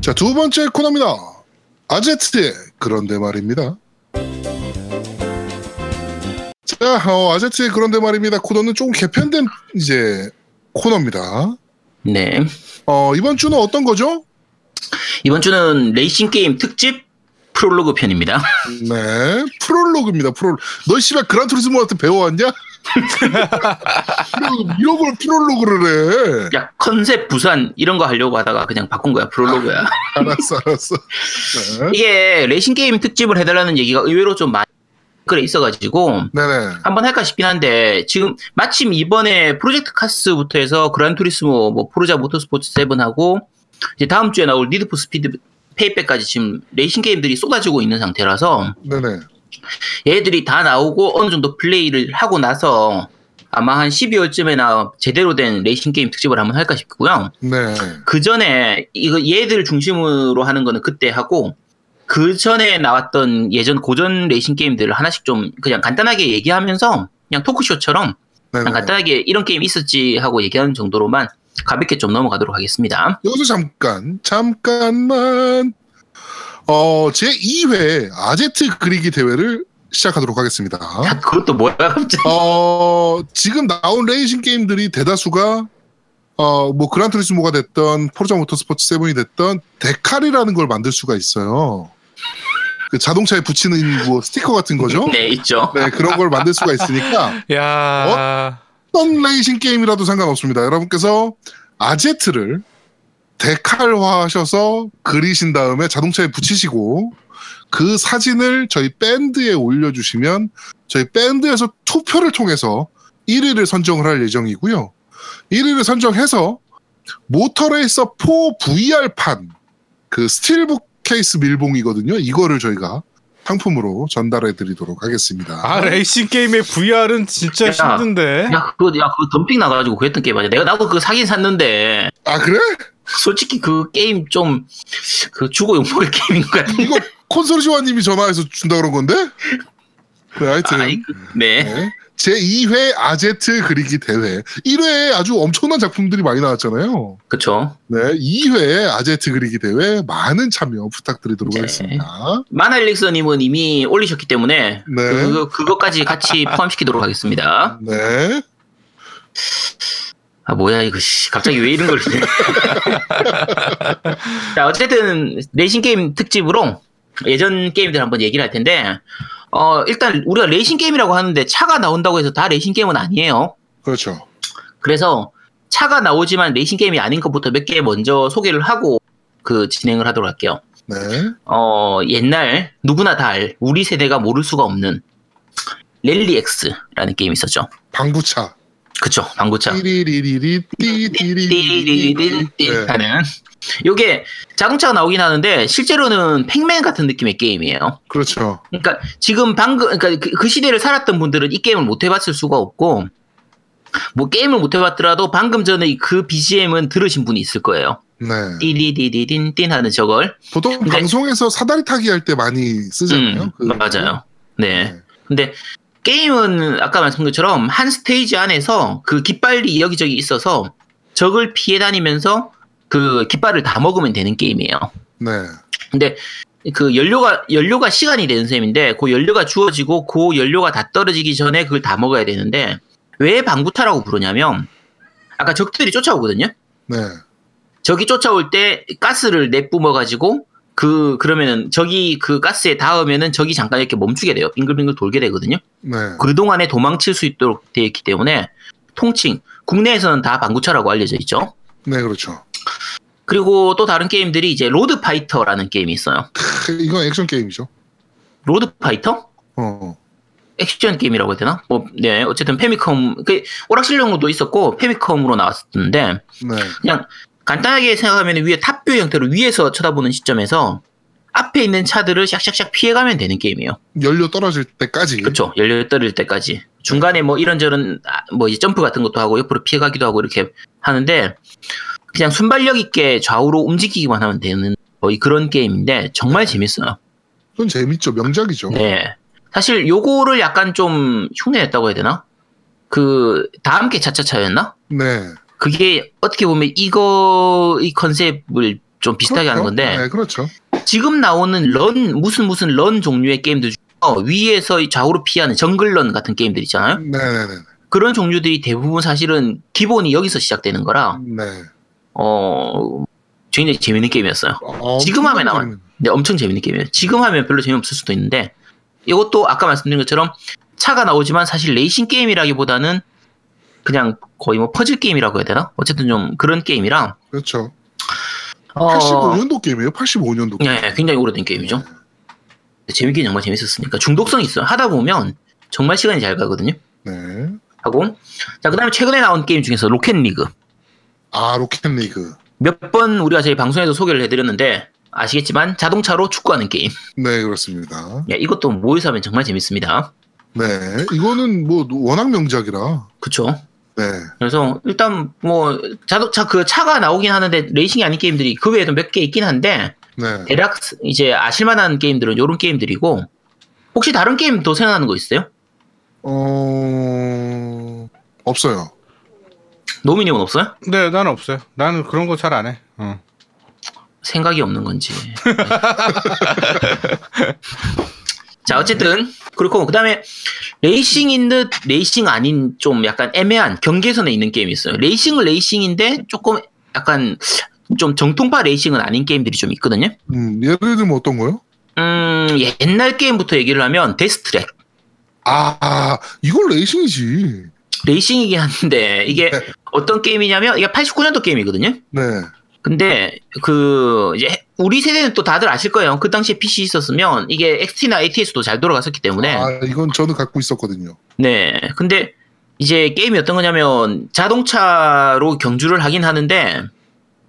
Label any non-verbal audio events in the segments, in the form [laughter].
자, 두 번째 코너입니다. 아제트의 그런데 말입니다. 자, 어, 아제트의 그런데 말입니다. 코너는 조금 개편된 이제 코너입니다. 네. 어, 이번 주는 어떤 거죠? 이번 주는 레이싱 게임 특집 프롤로그 편입니다. 네, 프롤로그입니다. 프롤. 너 씨발 그란투리스모한테 배워왔냐? 이런 걸 프롤로그를 해. 야 컨셉 부산 이런 거 하려고 하다가 그냥 바꾼 거야 프롤로그야. 알았어, 알았어. 네. 이게 레이싱 게임 특집을 해달라는 얘기가 의외로 좀 많이 그래 있어가지고 네네. 한번 할까 싶긴 한데 지금 마침 이번에 Project CARS부터 해서 Gran Turismo, 뭐 Forza Motorsport 7하고 이제 다음 주에 나올 Need for Speed Payback까지 지금 레이싱 게임들이 쏟아지고 있는 상태라서 네네. 얘들이 다 나오고 어느 정도 플레이를 하고 나서 아마 한 12월쯤에나 제대로 된 레이싱 게임 특집을 한번 할까 싶고요. 네. 그 전에 이거 얘들 중심으로 하는 거는 그때 하고 그 전에 나왔던 예전 고전 레이싱 게임들을 하나씩 좀 그냥 간단하게 얘기하면서 그냥 토크쇼처럼 네네. 그냥 간단하게 이런 게임 있었지 하고 얘기하는 정도로만 가볍게 좀 넘어가도록 하겠습니다. 여기서 잠깐, 잠깐만. 어, 제 2회 아제트 그리기 대회를 시작하도록 하겠습니다. 야, 그것도 뭐야 갑자기? 어, 지금 나온 레이싱 게임들이 대다수가 어, 뭐 Gran Turismo가 됐던 Forza Motorsport 7이 됐던 데칼이라는 걸 만들 수가 있어요. 그 자동차에 붙이는 뭐 스티커 같은 거죠? 네 있죠. 네, 그런 걸 만들 수가 있으니까 [laughs] 야. 어떤 레이싱 게임이라도 상관없습니다. 여러분께서 아제트를 데칼화하셔서 그리신 다음에 자동차에 붙이시고 그 사진을 저희 밴드에 올려주시면 저희 밴드에서 투표를 통해서 1위를 선정을 할 예정이고요. 1위를 선정해서 Moto Racer 4 VR판 그 steelbook 케이스 밀봉이거든요. 이거를 저희가 상품으로 전달해 드리도록 하겠습니다. 아 레이싱 게임의 VR은 진짜 야. 힘든데. 야 그거 야 그거 덤핑 나가지고 그랬던 게임 아니야? 내가 나도 그거 사긴 샀는데 아 그래? 솔직히 그 게임 좀 그 주고 욕먹을 [laughs] 게임인 것 같아. 이거 콘솔시와님이 전화해서 준다 그런 건데? 네, 하여튼 아이, 그- 네. 네. 제 2회 아제트 그리기 대회 1회에 아주 엄청난 작품들이 많이 나왔잖아요. 그쵸. 네, 2회 아제트 그리기 대회 많은 참여 부탁드리도록 네. 하겠습니다. 마나일릭스님은 이미 올리셨기 때문에 네. 그, 그것까지 같이 [laughs] 포함시키도록 하겠습니다. 네. 아 뭐야 이거 씨 갑자기 왜 이런 걸 [laughs] [laughs] 자 어쨌든 레이싱 게임 특집으로 예전 게임들 한번 얘기를 할 텐데 어 일단 우리가 레이싱 게임이라고 하는데 차가 나온다고 해서 다 레이싱 게임은 아니에요 그렇죠. 그래서 차가 나오지만 레이싱 게임이 아닌 것부터 몇 개 먼저 소개를 하고 그 진행을 하도록 할게요 네. 어 옛날 누구나 다 알 우리 세대가 모를 수가 없는 랠리 X라는 게임이 있었죠 방구차. 그쵸 방구차. 하는 요게 자동차가 나오긴 하는데 실제로는 팩맨 같은 느낌의 게임이에요. 그렇죠. 그러니까 지금 방금 그러니까 그, 그 시대를 살았던 분들은 이 게임을 못 해봤을 수가 없고 뭐 게임을 못 해봤더라도 방금 전에 그 BGM은 들으신 분이 있을 거예요. 네. 띠리디디딘딘 하는 저걸. 보통 근데- 방송에서 사다리 타기 할 때 많이 쓰잖아요. 음, 그- 맞아요. 네. 네. 근데 게임은 아까 말씀드린 것처럼 한 스테이지 안에서 그 깃발이 여기저기 있어서 적을 피해 다니면서 그 깃발을 다 먹으면 되는 게임이에요. 네. 근데 그 연료가 연료가 시간이 되는 셈인데 그 연료가 주어지고 그 연료가 다 떨어지기 전에 그걸 다 먹어야 되는데 왜 방구타라고 부르냐면 아까 적들이 쫓아오거든요. 네. 적이 쫓아올 때 가스를 내뿜어 가지고 그 그러면은 적이 그 가스에 닿으면은 적이 잠깐 이렇게 멈추게 돼요. 빙글빙글 돌게 되거든요. 네. 그 동안에 도망칠 수 있도록 되어 있기 때문에 통칭 국내에서는 다 방구차라고 알려져 있죠. 네, 그렇죠. 그리고 또 다른 게임들이 이제 Road Fighter라는 게임이 있어요. 크, 이건 액션 게임이죠. Road Fighter? 어. 액션 게임이라고 해야 되나? 뭐, 네, 어쨌든 Famicom, 그, 오락실용으로도 있었고, Famicom으로 나왔었는데, 네. 그냥 간단하게 생각하면 위에 탑뷰 형태로 위에서 쳐다보는 시점에서 앞에 있는 차들을 샥샥샥 피해가면 되는 게임이에요. 연료 떨어질 때까지. 그쵸. 연료 떨어질 때까지. 중간에 뭐 이런저런, 아, 뭐 이제 점프 같은 것도 하고, 옆으로 피해가기도 하고 이렇게 하는데, 그냥 순발력 있게 좌우로 움직이기만 하면 되는 거의 그런 게임인데, 정말 재밌어요. 그건 재밌죠. 명작이죠. 네. 사실 요거를 약간 좀 흉내냈다고 해야 되나? 그 다음 게 차차차였나? 네. 그게 어떻게 보면 이거 이 컨셉을 좀 비슷하게 하는 그렇죠. 건데 네, 그렇죠. 지금 나오는 런 무슨 무슨 런 종류의 게임들 중에 위에서 좌우로 피하는 정글런 같은 게임들 있잖아요. 네 네 네. 그런 종류들이 대부분 사실은 기본이 여기서 시작되는 거라 네. 어 굉장히 재밌는 게임이었어요. 어, 지금 하면. 재밌는- 네, 엄청 재밌는 게임이에요. 지금 하면 별로 재미없을 수도 있는데 이것도 아까 말씀드린 것처럼 차가 나오지만 사실 레이싱 게임이라기보다는 그냥 거의 뭐 퍼즐 게임이라고 해야 되나? 어쨌든 좀 그런 게임이라 그렇죠. 어, 85년도 게임이에요. 85년도 게임. 네, 굉장히 오래된 게임이죠. 재밌긴 정말 재밌었으니까 중독성이 있어요. 하다 보면 정말 시간이 잘 가거든요. 네. 하고 자 그다음에 최근에 나온 게임 중에서 Rocket League 아 Rocket League. 몇 번 우리가 저희 방송에서 소개를 해드렸는데 아시겠지만 자동차로 축구하는 게임. 네 그렇습니다. 야, 이것도 모여서 하면 정말 재밌습니다. 네 이거는 뭐 워낙 명작이라. 그쵸? 네. 그래서 일단 뭐 자동차 그 차가 나오긴 하는데 레이싱이 아닌 게임들이 그 외에도 몇 개 있긴 한데 네. 대략 이제 아실만한 게임들은 이런 게임들이고 혹시 다른 게임 더 생각나는 거 있어요? 어 없어요. 노미님은 없어요? 네, 나는 없어요. 나는 그런 거 잘 안 해. 어. 생각이 없는 건지. [laughs] 자, 어쨌든, 그렇고, 그 다음에, 레이싱인 듯, 레이싱 아닌, 좀 약간 애매한 경계선에 있는 게임이 있어요. 레이싱은 레이싱인데, 조금 약간, 좀 정통파 레이싱은 아닌 게임들이 좀 있거든요. 음 예를 들면 어떤 거요? 음, 옛날 게임부터 얘기를 하면, Deathtrack. 아, 아 이건 레이싱이지. 레이싱이긴 한데, 이게 네. 어떤 게임이냐면, 이게 89년도 게임이거든요. 네. 근데 그 이제 우리 세대는 또 다들 아실 거예요. 그 당시에 PC 있었으면 이게 XT나 ATS도 잘 돌아갔었기 때문에 아 이건 저는 갖고 있었거든요. 네. 근데 이제 게임이 어떤 거냐면 자동차로 경주를 하긴 하는데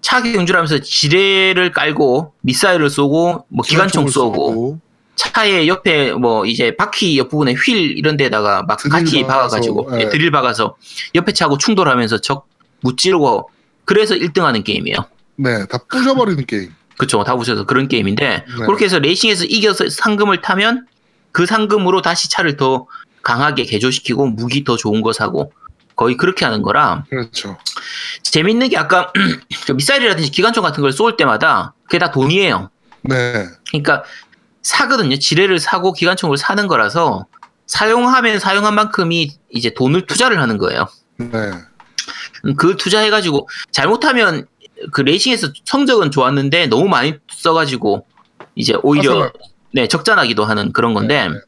차 경주를 하면서 지뢰를 깔고 미사일을 쏘고 뭐 기관총 기관총을 쏘고 차의 옆에 뭐 이제 바퀴 옆부분에 휠 이런 데다가 막 같이 박아가지고 예. 예, 드릴 박아서 옆에 차하고 충돌하면서 적 무찌르고 그래서 1등하는 게임이에요. 네, 다 부셔버리는 게임. 그쵸. 다 보셔서 그런 게임인데, 네. 그렇게 해서 레이싱에서 이겨서 상금을 타면, 그 상금으로 다시 차를 더 강하게 개조시키고, 무기 더 좋은 거 사고, 거의 그렇게 하는 거라, 그렇죠. 재밌는 게 아까, [clears throat] 그 미사일이라든지 기관총 같은 걸 쏠 때마다, 그게 다 돈이에요. 네. 그러니까, 사거든요. 지뢰를 사고 기관총을 사는 거라서, 사용하면 사용한 만큼이 이제 돈을 투자를 하는 거예요. 네. 음, 그 투자해가지고 잘못하면 그 레이싱에서 성적은 좋았는데 너무 많이 써가지고 이제 오히려 하산할. 네 적자나기도 하는 그런 건데 네, 네.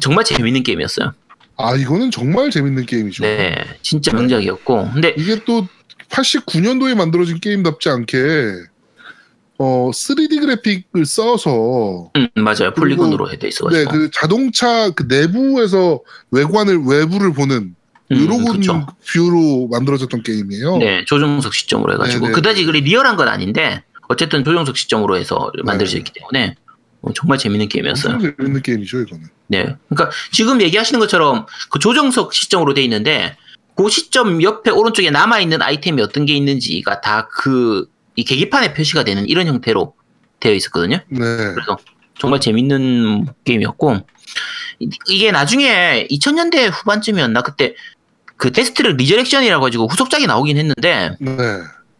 정말 재밌는 게임이었어요. 아 이거는 정말 재밌는 게임이죠. 네, 진짜 명작이었고 근데 이게 또 89년도에 만들어진 게임답지 않게 어 3D 그래픽을 써서 음, 맞아요 폴리곤으로 돼 네, 있어가지고 그 자동차 그 내부에서 외관을 외부를 보는 음, 이런 그쵸. view로 만들어졌던 게임이에요. 네 조종석 시점으로 해가지고 네, 네, 그다지 그리 리얼한 건 아닌데 어쨌든 조종석 시점으로 해서 만들어져 있기 때문에 어, 정말 재밌는 게임이었어요. 재밌는 게임이죠 이거는. 네. 그러니까 지금 얘기하시는 것처럼 그 조종석 시점으로 돼 있는데 그 시점 옆에 오른쪽에 남아 있는 아이템이 어떤 게 있는지가 다 그 이 계기판에 표시가 되는 이런 형태로 되어 있었거든요. 네. 그래서 정말 재밌는 게임이었고 이- 이게 나중에 2000년대 후반쯤이었나 그때 그 Deathtrack Resurrection이라고 가지고 후속작이 나오긴 했는데 네.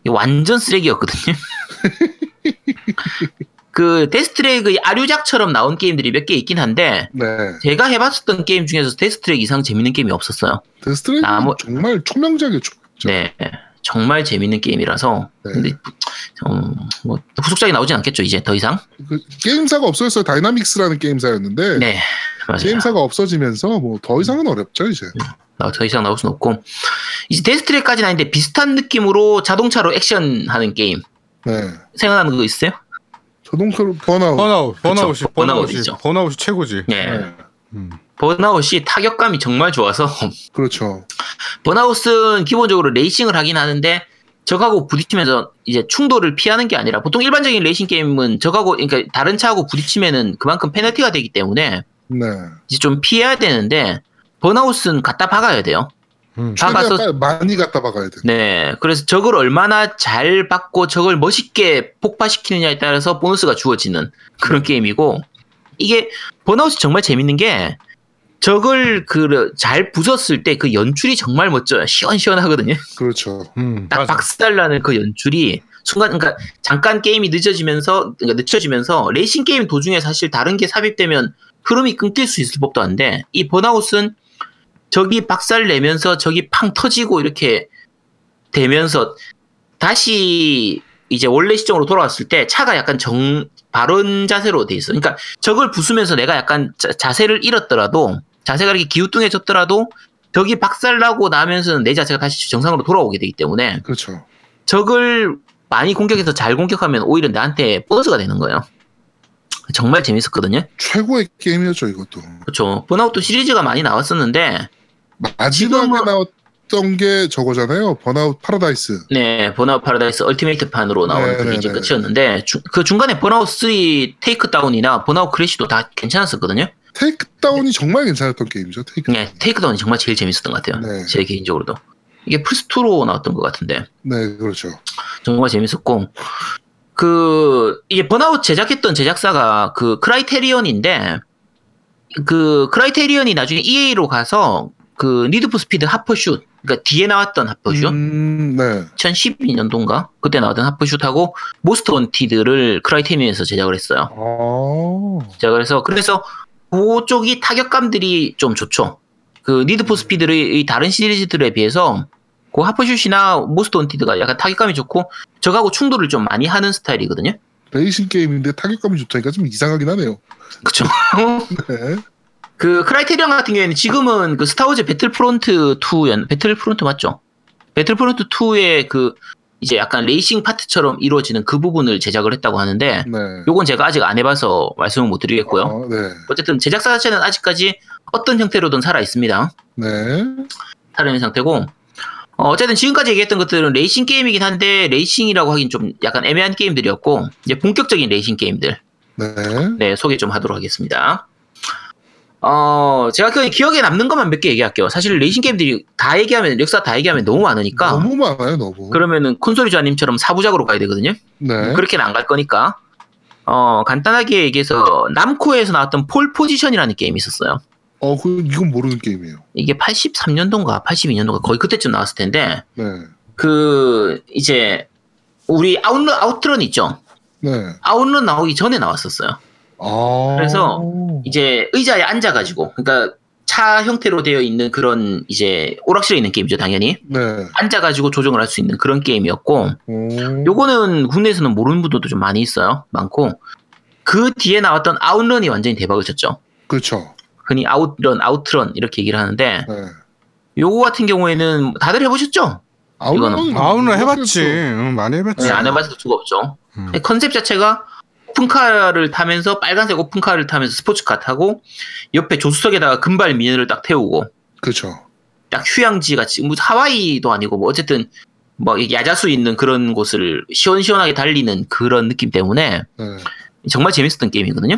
완전 쓰레기였거든요. [laughs] 그 Deathtrack의 아류작처럼 나온 게임들이 몇 개 있긴 한데 네. 제가 해봤었던 게임 중에서 Deathtrack 이상 재밌는 게임이 없었어요. 데스트레이는 아, 뭐- 정말 초명작이에요. 초- 네, 정말 재밌는 게임이라서. 네. 근데 음, 뭐 후속작이 나오진 않겠죠 이제 더 이상. 그 게임사가 없어졌어요. Dynamix라는 게임사였는데 네, 맞아요. 게임사가 없어지면서 뭐 더 이상은 어렵죠 이제. 나- 더 이상 나올 수는 없고 이제 Deathtrack까지는 아닌데 비슷한 느낌으로 자동차로 액션하는 게임 네. 생각나는 거 있어요? 자동차로 번아웃. 번아웃, 번아웃이, 번아웃이죠. 번아웃이 최고지. 네. 네. 음. 번아웃이 타격감이 정말 좋아서 [laughs] 그렇죠. Burnout은 기본적으로 레이싱을 하긴 하는데 적하고 부딪히면서 이제 충돌을 피하는 게 아니라 보통 일반적인 레이싱 게임은 적하고 그러니까 다른 차하고 부딪히면은 그만큼 페널티가 되기 때문에 네. 이제 좀 피해야 되는데 Burnout은 갖다 박아야 돼요. 음. 박아서 많이 갖다 박아야 돼. 네, 그래서 적을 얼마나 잘 받고 적을 멋있게 폭파시키느냐에 따라서 보너스가 주어지는 그런 게임이고 이게 번아웃이 정말 재밌는 게 적을 그 잘 부쉈을 때 그 연출이 정말 멋져요. 시원시원하거든요. 그렇죠. 음, 딱. 박살나는 그 연출이 순간 그러니까 잠깐 게임이 늦어지면서 그러니까 늦춰지면서 레이싱 게임 도중에 사실 다른 게 삽입되면 흐름이 끊길 수 있을 법도 한데 이 번아웃은 저기 박살 내면서 저기 팡 터지고 이렇게 되면서 다시 이제 원래 시점으로 돌아왔을 때 차가 약간 정 바른 자세로 돼 있어. 그러니까 저걸 부수면서 내가 약간 자, 세를 잃었더라도 자세가 이렇게 기우뚱해졌더라도 저기 박살나고 나면서는 내 자세가 다시 정상으로 돌아오게 되기 때문에 그렇죠. 적을 많이 공격해서 잘 공격하면 오히려 나한테 보너스가 되는 거예요. 정말 재밌었거든요. 최고의 게임이었죠 이것도. 그렇죠. 번아웃도 시리즈가 많이 나왔었는데 마지막에 나왔던 게 저거잖아요. Burnout Paradise. 네, Burnout Paradise Ultimate 판으로 나온 네, 그게 네, 이제 네. 끝이었는데 주- 그 중간에 번아웃 3 Takedown이나 Burnout Crash도 다 괜찮았었거든요. Takedown이 정말 괜찮았던 게임이죠. Take. 네, Takedown이 정말 제일 재밌었던 것 같아요. 네. 제 개인적으로도. 이게 플스2로 나왔던 것 같은데 네, 그렇죠. 정말 재밌었고 그 이게 번아웃 제작했던 제작사가 그 Criterion인데 그 Criterion이 나중에 EA로 가서 그 Need for Speed Hot Pursuit 그러니까 뒤에 나왔던 Hot Pursuit 음, 네. 2012년도인가 그때 나왔던 하프슛하고 모스트 원티드를 크라이테리언에서 제작을 했어요. 아, 제작을 해서 그래서 그쪽이 타격감들이 좀 좋죠. 그 Need for Speed의 다른 시리즈들에 비해서 그 Hot Pursuit이나 Most Wanted가 약간 타격감이 좋고 적하고 충돌을 좀 많이 하는 스타일이거든요. 레이싱 게임인데 타격감이 좋다니까 좀 이상하긴 하네요. 그쵸. [laughs] 네. 그 Criterion 같은 경우에는 지금은 그 Star Wars Battlefront 2연 Battlefront 맞죠? Battlefront 2의 그 이제 약간 레이싱 파트처럼 이루어지는 그 부분을 제작을 했다고 하는데 네. 요건 제가 아직 안 해봐서 말씀을 못 드리겠고요. 아, 네. 어쨌든 제작사 자체는 아직까지 어떤 형태로든 살아 있습니다. 네. 살아 있는 상태고 어, 어쨌든 지금까지 얘기했던 것들은 레이싱 게임이긴 한데 레이싱이라고 하긴 좀 약간 애매한 게임들이었고 이제 본격적인 레이싱 게임들 네. 네, 소개 좀 하도록 하겠습니다. 어, 제가 그 기억에 남는 것만 몇 개 얘기할게요. 사실 레이싱 게임들이 다 얘기하면, 역사 다 얘기하면 너무 많으니까. 너무 많아요, 너무. 그러면은 콘솔이 조아님처럼 사부작으로 가야 되거든요. 네. 그렇게는 안 갈 거니까. 어, 간단하게 얘기해서, 남코에서 나왔던 폴 포지션이라는 게임이 있었어요. 어, 그, 이건 모르는 게임이에요. 이게 83년도인가 82년도인가 거의 그때쯤 나왔을 텐데, 네. 그, 이제, 우리 아웃런, 아웃런 있죠? 네. 아웃런 나오기 전에 나왔었어요. 아. 그래서 이제 의자에 앉아가지고, 그러니까 차 형태로 되어 있는 그런 이제 오락실에 있는 게임이죠, 당연히. 네. 앉아가지고 조정을 할 수 있는 그런 게임이었고, 오. 요거는 국내에서는 모르는 분들도 좀 많이 있어요. 많고. 그 뒤에 나왔던 아웃런이 완전히 대박을 쳤죠. 그렇죠. 흔히 아웃런, 아웃런 이렇게 얘기를 하는데, 네. 요거 같은 경우에는 다들 해보셨죠? 아웃런은 아우는 해봤지. 응, 많이 해봤지. 네, 안 해봤을 수가 없죠. 음. 컨셉 자체가 오픈카를 타면서 빨간색 오픈카를 타면서 스포츠카 타고 옆에 조수석에다가 금발 미녀를 딱 태우고 그렇죠. 딱 휴양지 같이 뭐 하와이도 아니고 뭐 어쨌든 뭐 야자수 있는 그런 곳을 시원시원하게 달리는 그런 느낌 때문에 네. 정말 재밌었던 게임이거든요.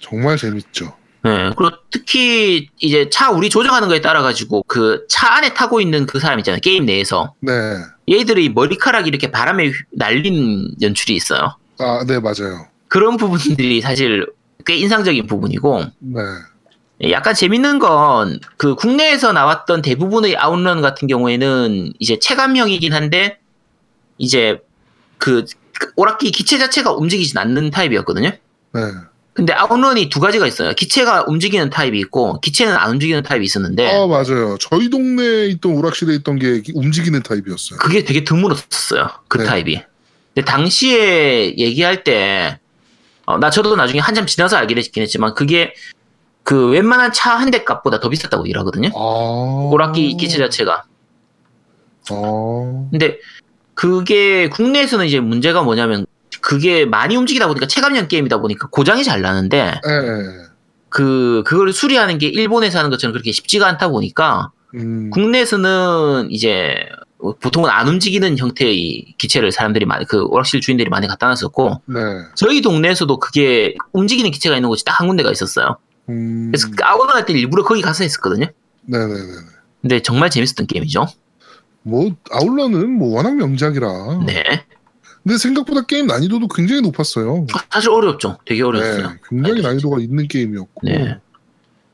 정말 재밌죠. 네, 그리고 특히 이제 차 우리 조정하는 거에 따라 가지고 그 차 안에 타고 있는 그 사람 있잖아요 게임 내에서 네. 얘들이 머리카락이 이렇게 바람에 휘- 날리는 연출이 있어요. 아, 네, 맞아요. 그런 부분들이 사실 꽤 인상적인 부분이고 네. 약간 재밌는 건 그 국내에서 나왔던 대부분의 아웃런 같은 경우에는 이제 체감형이긴 한데 이제 그, 그 오락기 기체 자체가 움직이진 않는 타입이었거든요. 네. 근데 아웃런이 두 가지가 있어요. 기체가 움직이는 타입이 있고 기체는 안 움직이는 타입이 있었는데 아, 맞아요. 저희 동네에 있던 오락실에 있던 게 움직이는 타입이었어요. 그게 되게 드물었어요. 그 네. 타입이. 근데 당시에 얘기할 때, 어, 나 저도 나중에 한참 지나서 알게 됐긴 했지만, 그게 그 웬만한 차 한 대 값보다 더 비쌌다고 일하거든요. 아. 오락기 기체 자체가. 아. 근데 그게 국내에서는 이제 문제가 뭐냐면, 그게 많이 움직이다 보니까 체감형 게임이다 보니까 고장이 잘 나는데, 예, 예. 그, 그걸 수리하는 게 일본에서 하는 것처럼 그렇게 쉽지가 않다 보니까, 음. 국내에서는 이제 보통은 안 움직이는 형태의 기체를 사람들이 많이 그 오락실 주인들이 많이 갖다 놨었고 네. 저희 동네에서도 그게 움직이는 기체가 있는 곳이 딱 한 군데가 있었어요. 음. 그래서 그 아웃런 할때 일부러 거기 가서 했었거든요. 네네네. 근데 정말 재밌었던 게임이죠. 뭐 OutRun은 뭐 워낙 명작이라. 네. 근데 생각보다 게임 난이도도 굉장히 높았어요. 사실 어렵죠. 되게 어려웠어요. 네, 굉장히 난이도가 있는 게임이었고. 네.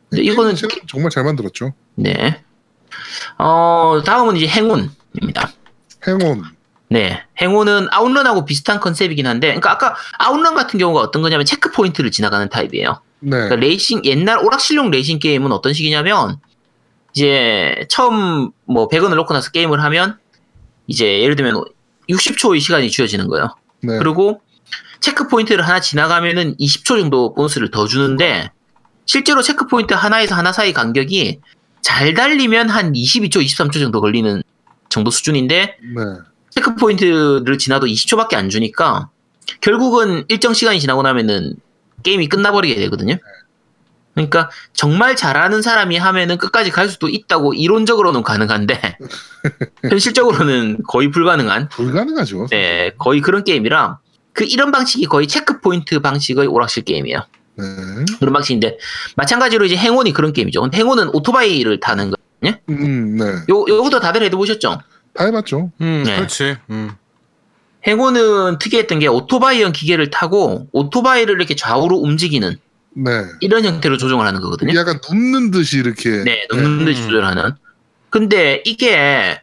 근데 이거는 정말 잘 만들었죠. 네. 어 다음은 이제 Hang-On입니다. Hang-On. 네, Hang-On은 OutRun하고 비슷한 컨셉이긴 한데, 그러니까 아까 OutRun 같은 경우가 어떤 거냐면 체크 포인트를 지나가는 타입이에요. 네. 그러니까 레이싱 옛날 오락실용 레이싱 게임은 어떤 식이냐면 이제 처음 뭐 100원을 넣고 나서 게임을 하면 이제 예를 들면 60초의 시간이 주어지는 거예요. 네. 그리고 체크 포인트를 하나 지나가면은 20초 정도 보너스를 더 주는데 실제로 체크 포인트 하나에서 하나 사이 간격이 잘 달리면 한 22초, 23초 정도 걸리는 정도 수준인데 네. 체크 포인트를 지나도 20초밖에 안 주니까 결국은 일정 시간이 지나고 나면은 게임이 끝나버리게 되거든요. 그러니까 정말 잘하는 사람이 하면은 끝까지 갈 수도 있다고 이론적으로는 가능한데 [laughs] 현실적으로는 거의 불가능한 불가능하죠. 네, 거의 그런 게임이라 그 이런 방식이 거의 체크 포인트 방식의 오락실 게임이에요. 네. 그런 방식인데 마찬가지로 이제 행운이 그런 게임이죠. 근데 행운은 오토바이를 타는 거거든요. 음, 네. 요 요것도 다들 해보셨죠? 다 해봤죠. 음, 네. 그렇지. 음. 행운은 특이했던 게 오토바이형 기계를 타고 오토바이를 이렇게 좌우로 움직이는 네. 이런 형태로 조종을 하는 거거든요. 약간 눕는 듯이 이렇게. 네, 넘는 듯이 음. 조절하는. 근데 이게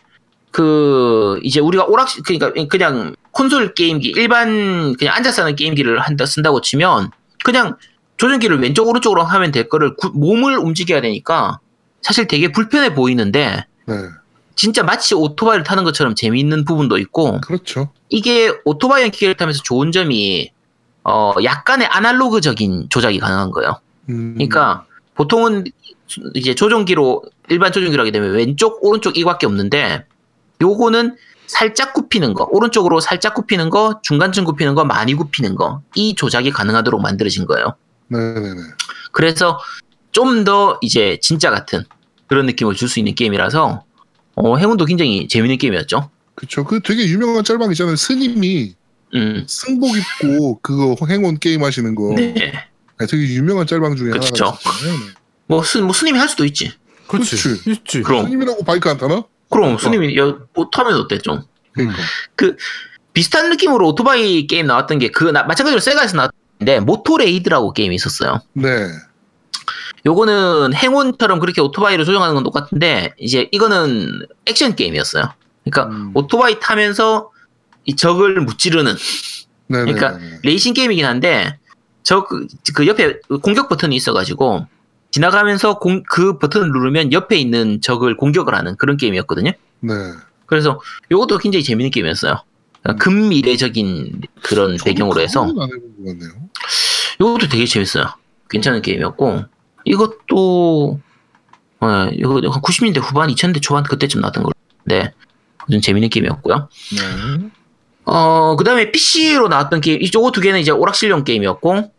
그 이제 우리가 오락실 그러니까 그냥 콘솔 게임기 일반 그냥 앉아서 하는 게임기를 한다 쓴다고 치면 그냥 조종기를 왼쪽 오른쪽으로 하면 될 거를 구- 몸을 움직여야 되니까 사실 되게 불편해 보이는데 네. 진짜 마치 오토바이를 타는 것처럼 재미있는 부분도 있고 그렇죠. 이게 오토바이 기계를 타면서 좋은 점이 어 약간의 아날로그적인 조작이 가능한 거예요. 음, 그러니까 보통은 이제 조종기로 일반 조종기로 하게 되면 왼쪽 오른쪽 이거밖에 없는데 요거는 살짝 굽히는 거 오른쪽으로 살짝 굽히는 거 중간쯤 굽히는 거 많이 굽히는 거 이 조작이 가능하도록 만들어진 거예요. 네네네. 그래서 좀 더 이제 진짜 같은 그런 느낌을 줄 수 있는 게임이라서 어, 행운도 굉장히 재밌는 게임이었죠. 그쵸. 그 되게 유명한 짤방 있잖아요. 스님이 음, 승복 입고 그거 Hang-On 게임 하시는 거. 네. 네, 되게 유명한 짤방 중에 그쵸. 하나가 있잖아요. 네. 뭐, 스, 뭐 스님이 할 수도 있지. 그렇지. 그렇지. 있지. 그럼 스님이라고 바이크 안 타나? 그럼 스님이 야, 뭐 타면 어때 좀? 그러니까. 비슷한 느낌으로 오토바이 게임 나왔던 게 그 마찬가지로 세가에서 나왔는데 Motor Raid라고 게임이 있었어요. 네. 요거는 Hang-On처럼 그렇게 오토바이를 조종하는 건 똑같은데 이제 이거는 액션 게임이었어요. 그러니까 음. 오토바이 타면서 이 적을 무찌르는 네네. 그러니까 레이싱 게임이긴 한데 저그 옆에 공격 버튼이 있어가지고 지나가면서 공, 그 버튼을 누르면 옆에 있는 적을 공격을 하는 그런 게임이었거든요. 네. 그래서 요것도 굉장히 재밌는 게임이었어요. 그러니까 근미래적인 그런 배경으로 해서. 이것도 되게 재밌어요. 괜찮은 게임이었고 이것도 어, 이거 90년대 후반, 2000년대 초반 그때쯤 나왔던 건데 좀 재밌는 게임이었고요. 네. 어 그 다음에 PC로 나왔던 게임 이쪽 두 개는 이제 오락실용 게임이었고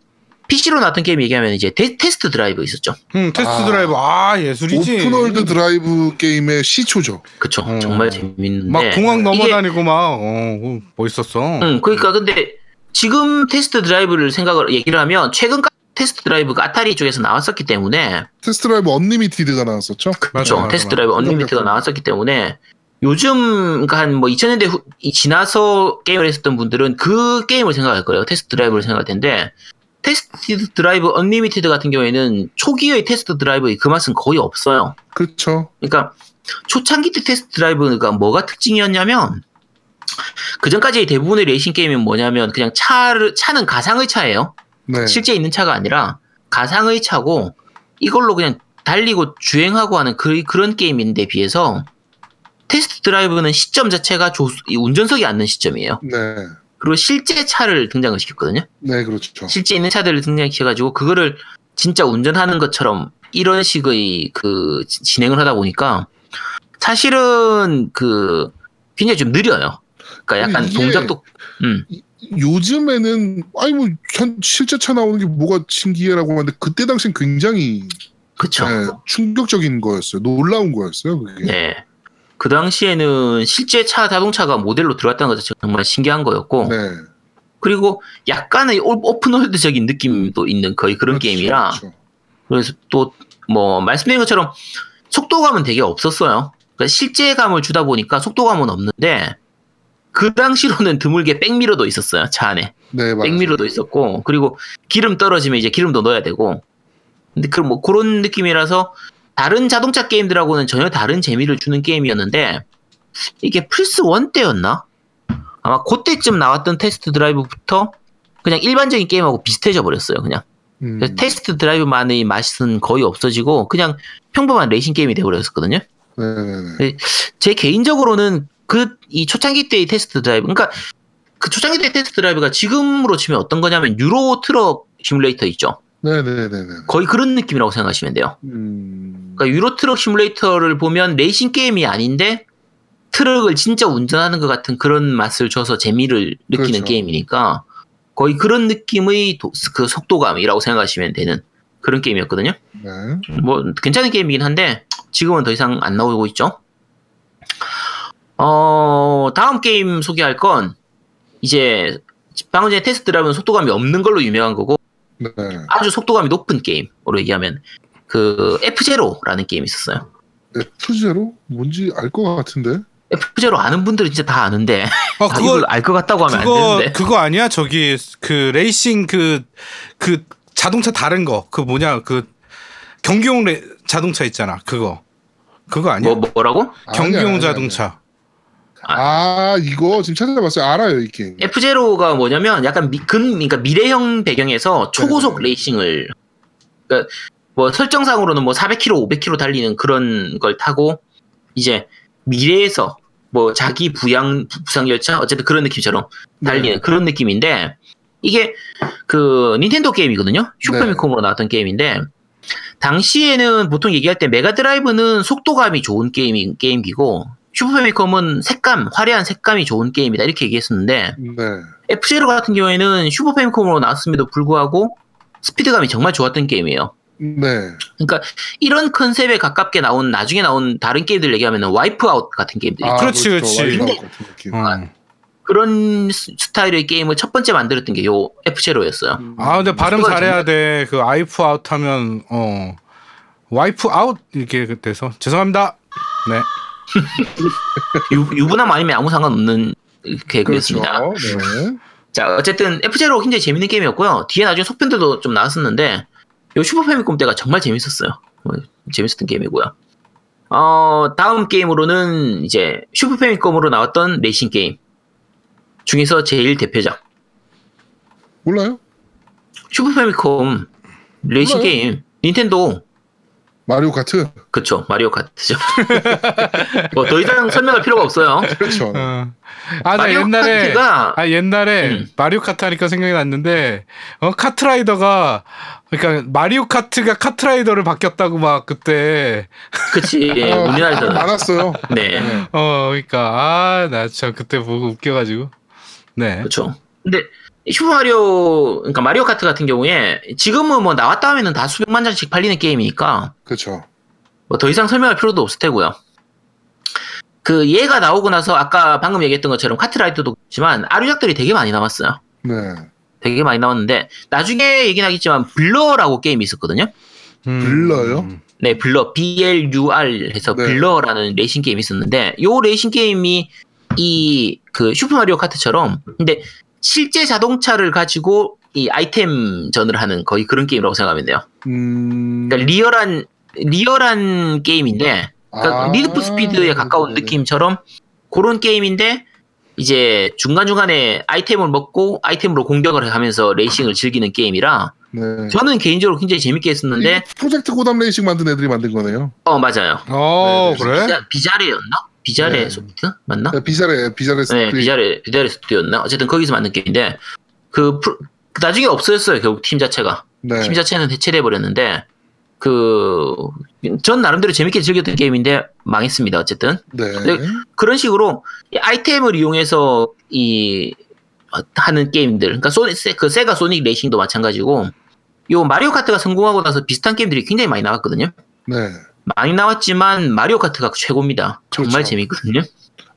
PC로 나왔던 게임 얘기하면 이제 Te, st Drive 있었죠. 음, 테스트 아. 드라이브 아 예술이지. open world 드라이브 게임의 시초죠. 그쵸. 어. 정말 재밌는데 막 공항 이게- 넘어다니고 막 어, 어, 멋있었어. 응, 그러니까 근데 지금 Test Drive를 생각을 얘기를 하면 최근 테스트 드라이브가 아타리 쪽에서 나왔었기 때문에 Test Drive Unlimited가 나왔었죠. 그렇죠. 맞아, 테스트 맞아. Drive Unlimited가 나왔었기 때문에 요즘 그러니까 한 뭐 2000년대 후, 이 지나서 게임을 했었던 분들은 그 게임을 생각할 거예요. 테스트 드라이브를 생각할 텐데 Test Drive Unlimited 같은 경우에는 초기의 테스트 드라이브의 그 맛은 거의 없어요. 그렇죠. 그러니까 초창기 때 테스트 드라이브가 뭐가 특징이었냐면 그 전까지 대부분의 레이싱 게임은 뭐냐면 그냥 차를 차는 가상의 차예요. 네. 실제 있는 차가 아니라 가상의 차고 이걸로 그냥 달리고 주행하고 하는 그, 그런 게임인데 비해서 테스트 드라이브는 시점 자체가 조, 이 운전석이 앉는 시점이에요. 네. 그리고 실제 차를 등장을 시켰거든요. 네, 그렇죠. 실제 있는 차들을 등장시켜가지고 그거를 진짜 운전하는 것처럼 이런 식의 그 지- 진행을 하다 보니까 사실은 그 굉장히 좀 느려요. 그러니까 약간 동작도 음 요즘에는 아니 뭐 현- 실제 차 나오는 게 뭐가 신기해라고 하는데 그때 당시엔 굉장히 그쵸. 네, 충격적인 거였어요. 놀라운 거였어요. 그게. 네. 그 당시에는 실제 차 자동차가 모델로 들어갔다는 것 자체가 정말 신기한 거였고 네. 그리고 약간의 오- 오픈월드적인 느낌도 있는 거의 그런 그렇죠, 게임이라 그렇죠. 그래서 또 뭐 말씀드린 것처럼 속도감은 되게 없었어요. 그러니까 실제감을 주다 보니까 속도감은 없는데 그 당시로는 드물게 백미러도 있었어요 차 안에 네. 백미러도 있었고 그리고 기름 떨어지면 이제 기름도 넣어야 되고 근데 그뭐 그런 느낌이라서 다른 자동차 게임들하고는 전혀 다른 재미를 주는 게임이었는데 이게 플스 1 때였나 아마 그때쯤 나왔던 테스트 드라이브부터 그냥 일반적인 게임하고 비슷해져 버렸어요. 그냥 음. 테스트 드라이브만의 맛은 거의 없어지고 그냥 평범한 레이싱 게임이 돼버렸었거든요. 네네네. 제 개인적으로는 그 이 초창기 때의 테스트 드라이브, 그러니까 그 초창기 때 테스트 드라이브가 지금으로 치면 어떤 거냐면 유로 트럭 시뮬레이터 있죠. 네네네네. 거의 그런 느낌이라고 생각하시면 돼요. 음. 그러니까 유로 트럭 시뮬레이터를 보면 레이싱 게임이 아닌데 트럭을 진짜 운전하는 것 같은 그런 맛을 줘서 재미를 느끼는 그렇죠. 게임이니까 거의 그런 느낌의 도- 그 속도감이라고 생각하시면 되는 그런 게임이었거든요. 네. 뭐 괜찮은 게임이긴 한데 지금은 더 이상 안 나오고 있죠. 어 다음 게임 소개할 건 이제 방금 전에 테스트 드라이브는 속도감이 없는 걸로 유명한 거고 네. 아주 속도감이 높은 게임으로 얘기하면 그 F0라는 게임이 있었어요. F0 뭔지 알 것 같은데. F0 아는 분들은 진짜 다 아는데 어 [laughs] 다 그거 이걸 알 것 같다고 하면 그거 안 되는데 그거 아니야? 저기 그 레이싱 그그 자동차 다른 거 그 뭐냐 그 경기용 레, 자동차 있잖아. 그거 그거 아니야? 뭐 뭐라고? 경기용 아니야, 아니야, 자동차. 아 이거 지금 찾아봤어요. 알아요 이 게임. F-Zero가 뭐냐면 약간 미, 근 그러니까 미래형 배경에서 초고속 네. 레이싱을 그러니까 뭐 설정상으로는 뭐 400km, 500km 달리는 그런 걸 타고 이제 미래에서 뭐 자기 부양 부상 열차 어쨌든 그런 느낌처럼 달리는 네. 그런 느낌인데 이게 그 닌텐도 게임이거든요. 네. 슈퍼패미콤으로 나왔던 게임인데 당시에는 보통 얘기할 때 메가드라이브는 속도감이 좋은 게임이 게임기고 슈퍼패미컴은 색감 화려한 색감이 좋은 게임이다 이렇게 얘기했었는데 네. F0 같은 경우에는 슈퍼패미컴으로 나왔음에도 불구하고 스피드감이 정말 좋았던 게임이에요. 네. 그러니까 이런 컨셉에 가깝게 나온 나중에 나온 다른 게임들 얘기하면 Wipeout 같은 게임들 아, 그렇지, 그렇죠. 그렇지. Wipeout 느낌. 어. 그런 스- 스타일의 게임을 첫 번째 만들었던 게 요 F-Zero였어요. 음. 아 근데 발음 잘해야 돼. 그 와이프 아웃 하면 어 와이프 아웃 이렇게 돼서 죄송합니다. 네. 유, 유부남 아니면 아무 상관없는 개그였습니다. 그렇죠. 네. 자, 어쨌든 F-Zero 굉장히 재밌는 게임이었고요. 뒤에 나중에 속편들도 좀 나왔었는데, 요 슈퍼 패미콤 때가 정말 재밌었어요. 어, 재밌었던 게임이고요. 어, 다음 게임으로는 이제 슈퍼 패미콤으로 나왔던 레이싱 게임 중에서 제일 대표작. 몰라요? 슈퍼 패미콤 레이싱 몰라요. 게임, 닌텐도, 마리오 카트. 그쵸, 마리오 카트죠. [laughs] 뭐 더 이상 설명할 필요가 없어요. 그렇죠. 어. 아나 마리오 옛날에 카트가 아 옛날에 음. 마리오 카트 하니까 생각이 났는데 어 카트라이더가 그러니까 마리오 카트가 카트라이더를 바뀌었다고 막 그때 그치, [laughs] 어, 우리나라에서는. 많았어요. 네. 네. 어 그러니까 아 나 참 그때 보고 웃겨가지고 네. 그렇죠. 근데 슈퍼마리오 그러니까 마리오 카트 같은 경우에 지금은 뭐 나왔다 하면은 다 수백만 장씩 팔리는 게임이니까 그렇죠. 뭐 더 이상 설명할 필요도 없을 테고요. 그 얘가 나오고 나서 아까 방금 얘기했던 것처럼 카트라이더도 있지만 아류작들이 되게 많이 나왔어요. 네. 되게 많이 나왔는데 나중에 얘기는 하겠지만 Blur라고 게임이 있었거든요. 음. Blur요? 네, Blur B-L-U-R 해서 네. Blur라는 레이싱 게임이 있었는데 요 레이싱 게임이 이 그 슈퍼마리오 카트처럼 근데 실제 자동차를 가지고 이 아이템 전을 하는 거의 그런 게임이라고 생각하면 돼요. 음. 그러니까 리얼한 리얼한 게임인데 그러니까 아, Need for Speed에 가까운 네네. 느낌처럼 그런 게임인데 이제 중간중간에 아이템을 먹고 아이템으로 공격을 하면서 레이싱을 즐기는 게임이라 네. 저는 개인적으로 굉장히 재밌게 했었는데 이 Project Gotham Racing 만든 애들이 만든 거네요. 어 맞아요. 어 네, 네. 그래? Biza, Bizarre였나? Bizarre 네. 소프트 맞나? 네, Bizarre Bizarre 네. Bizarre Bizarre 스튜디오였나? 어쨌든 거기서 만든 게임인데 그 나중에 없어졌어요. 결국 팀 자체가 네. 팀 자체는 해체돼 버렸는데 그 전 나름대로 재밌게 즐겼던 게임인데 망했습니다. 어쨌든 네. 네. 그런 식으로 이 아이템을 이용해서 이 어, 하는 게임들, 그러니까 소니, 세, 그 세가 소닉 레이싱도 마찬가지고 요 마리오 카트가 성공하고 나서 비슷한 게임들이 굉장히 많이 나왔거든요. 네. 많이 나왔지만 마리오 카트가 최고입니다. 정말 그렇죠. 재밌거든요.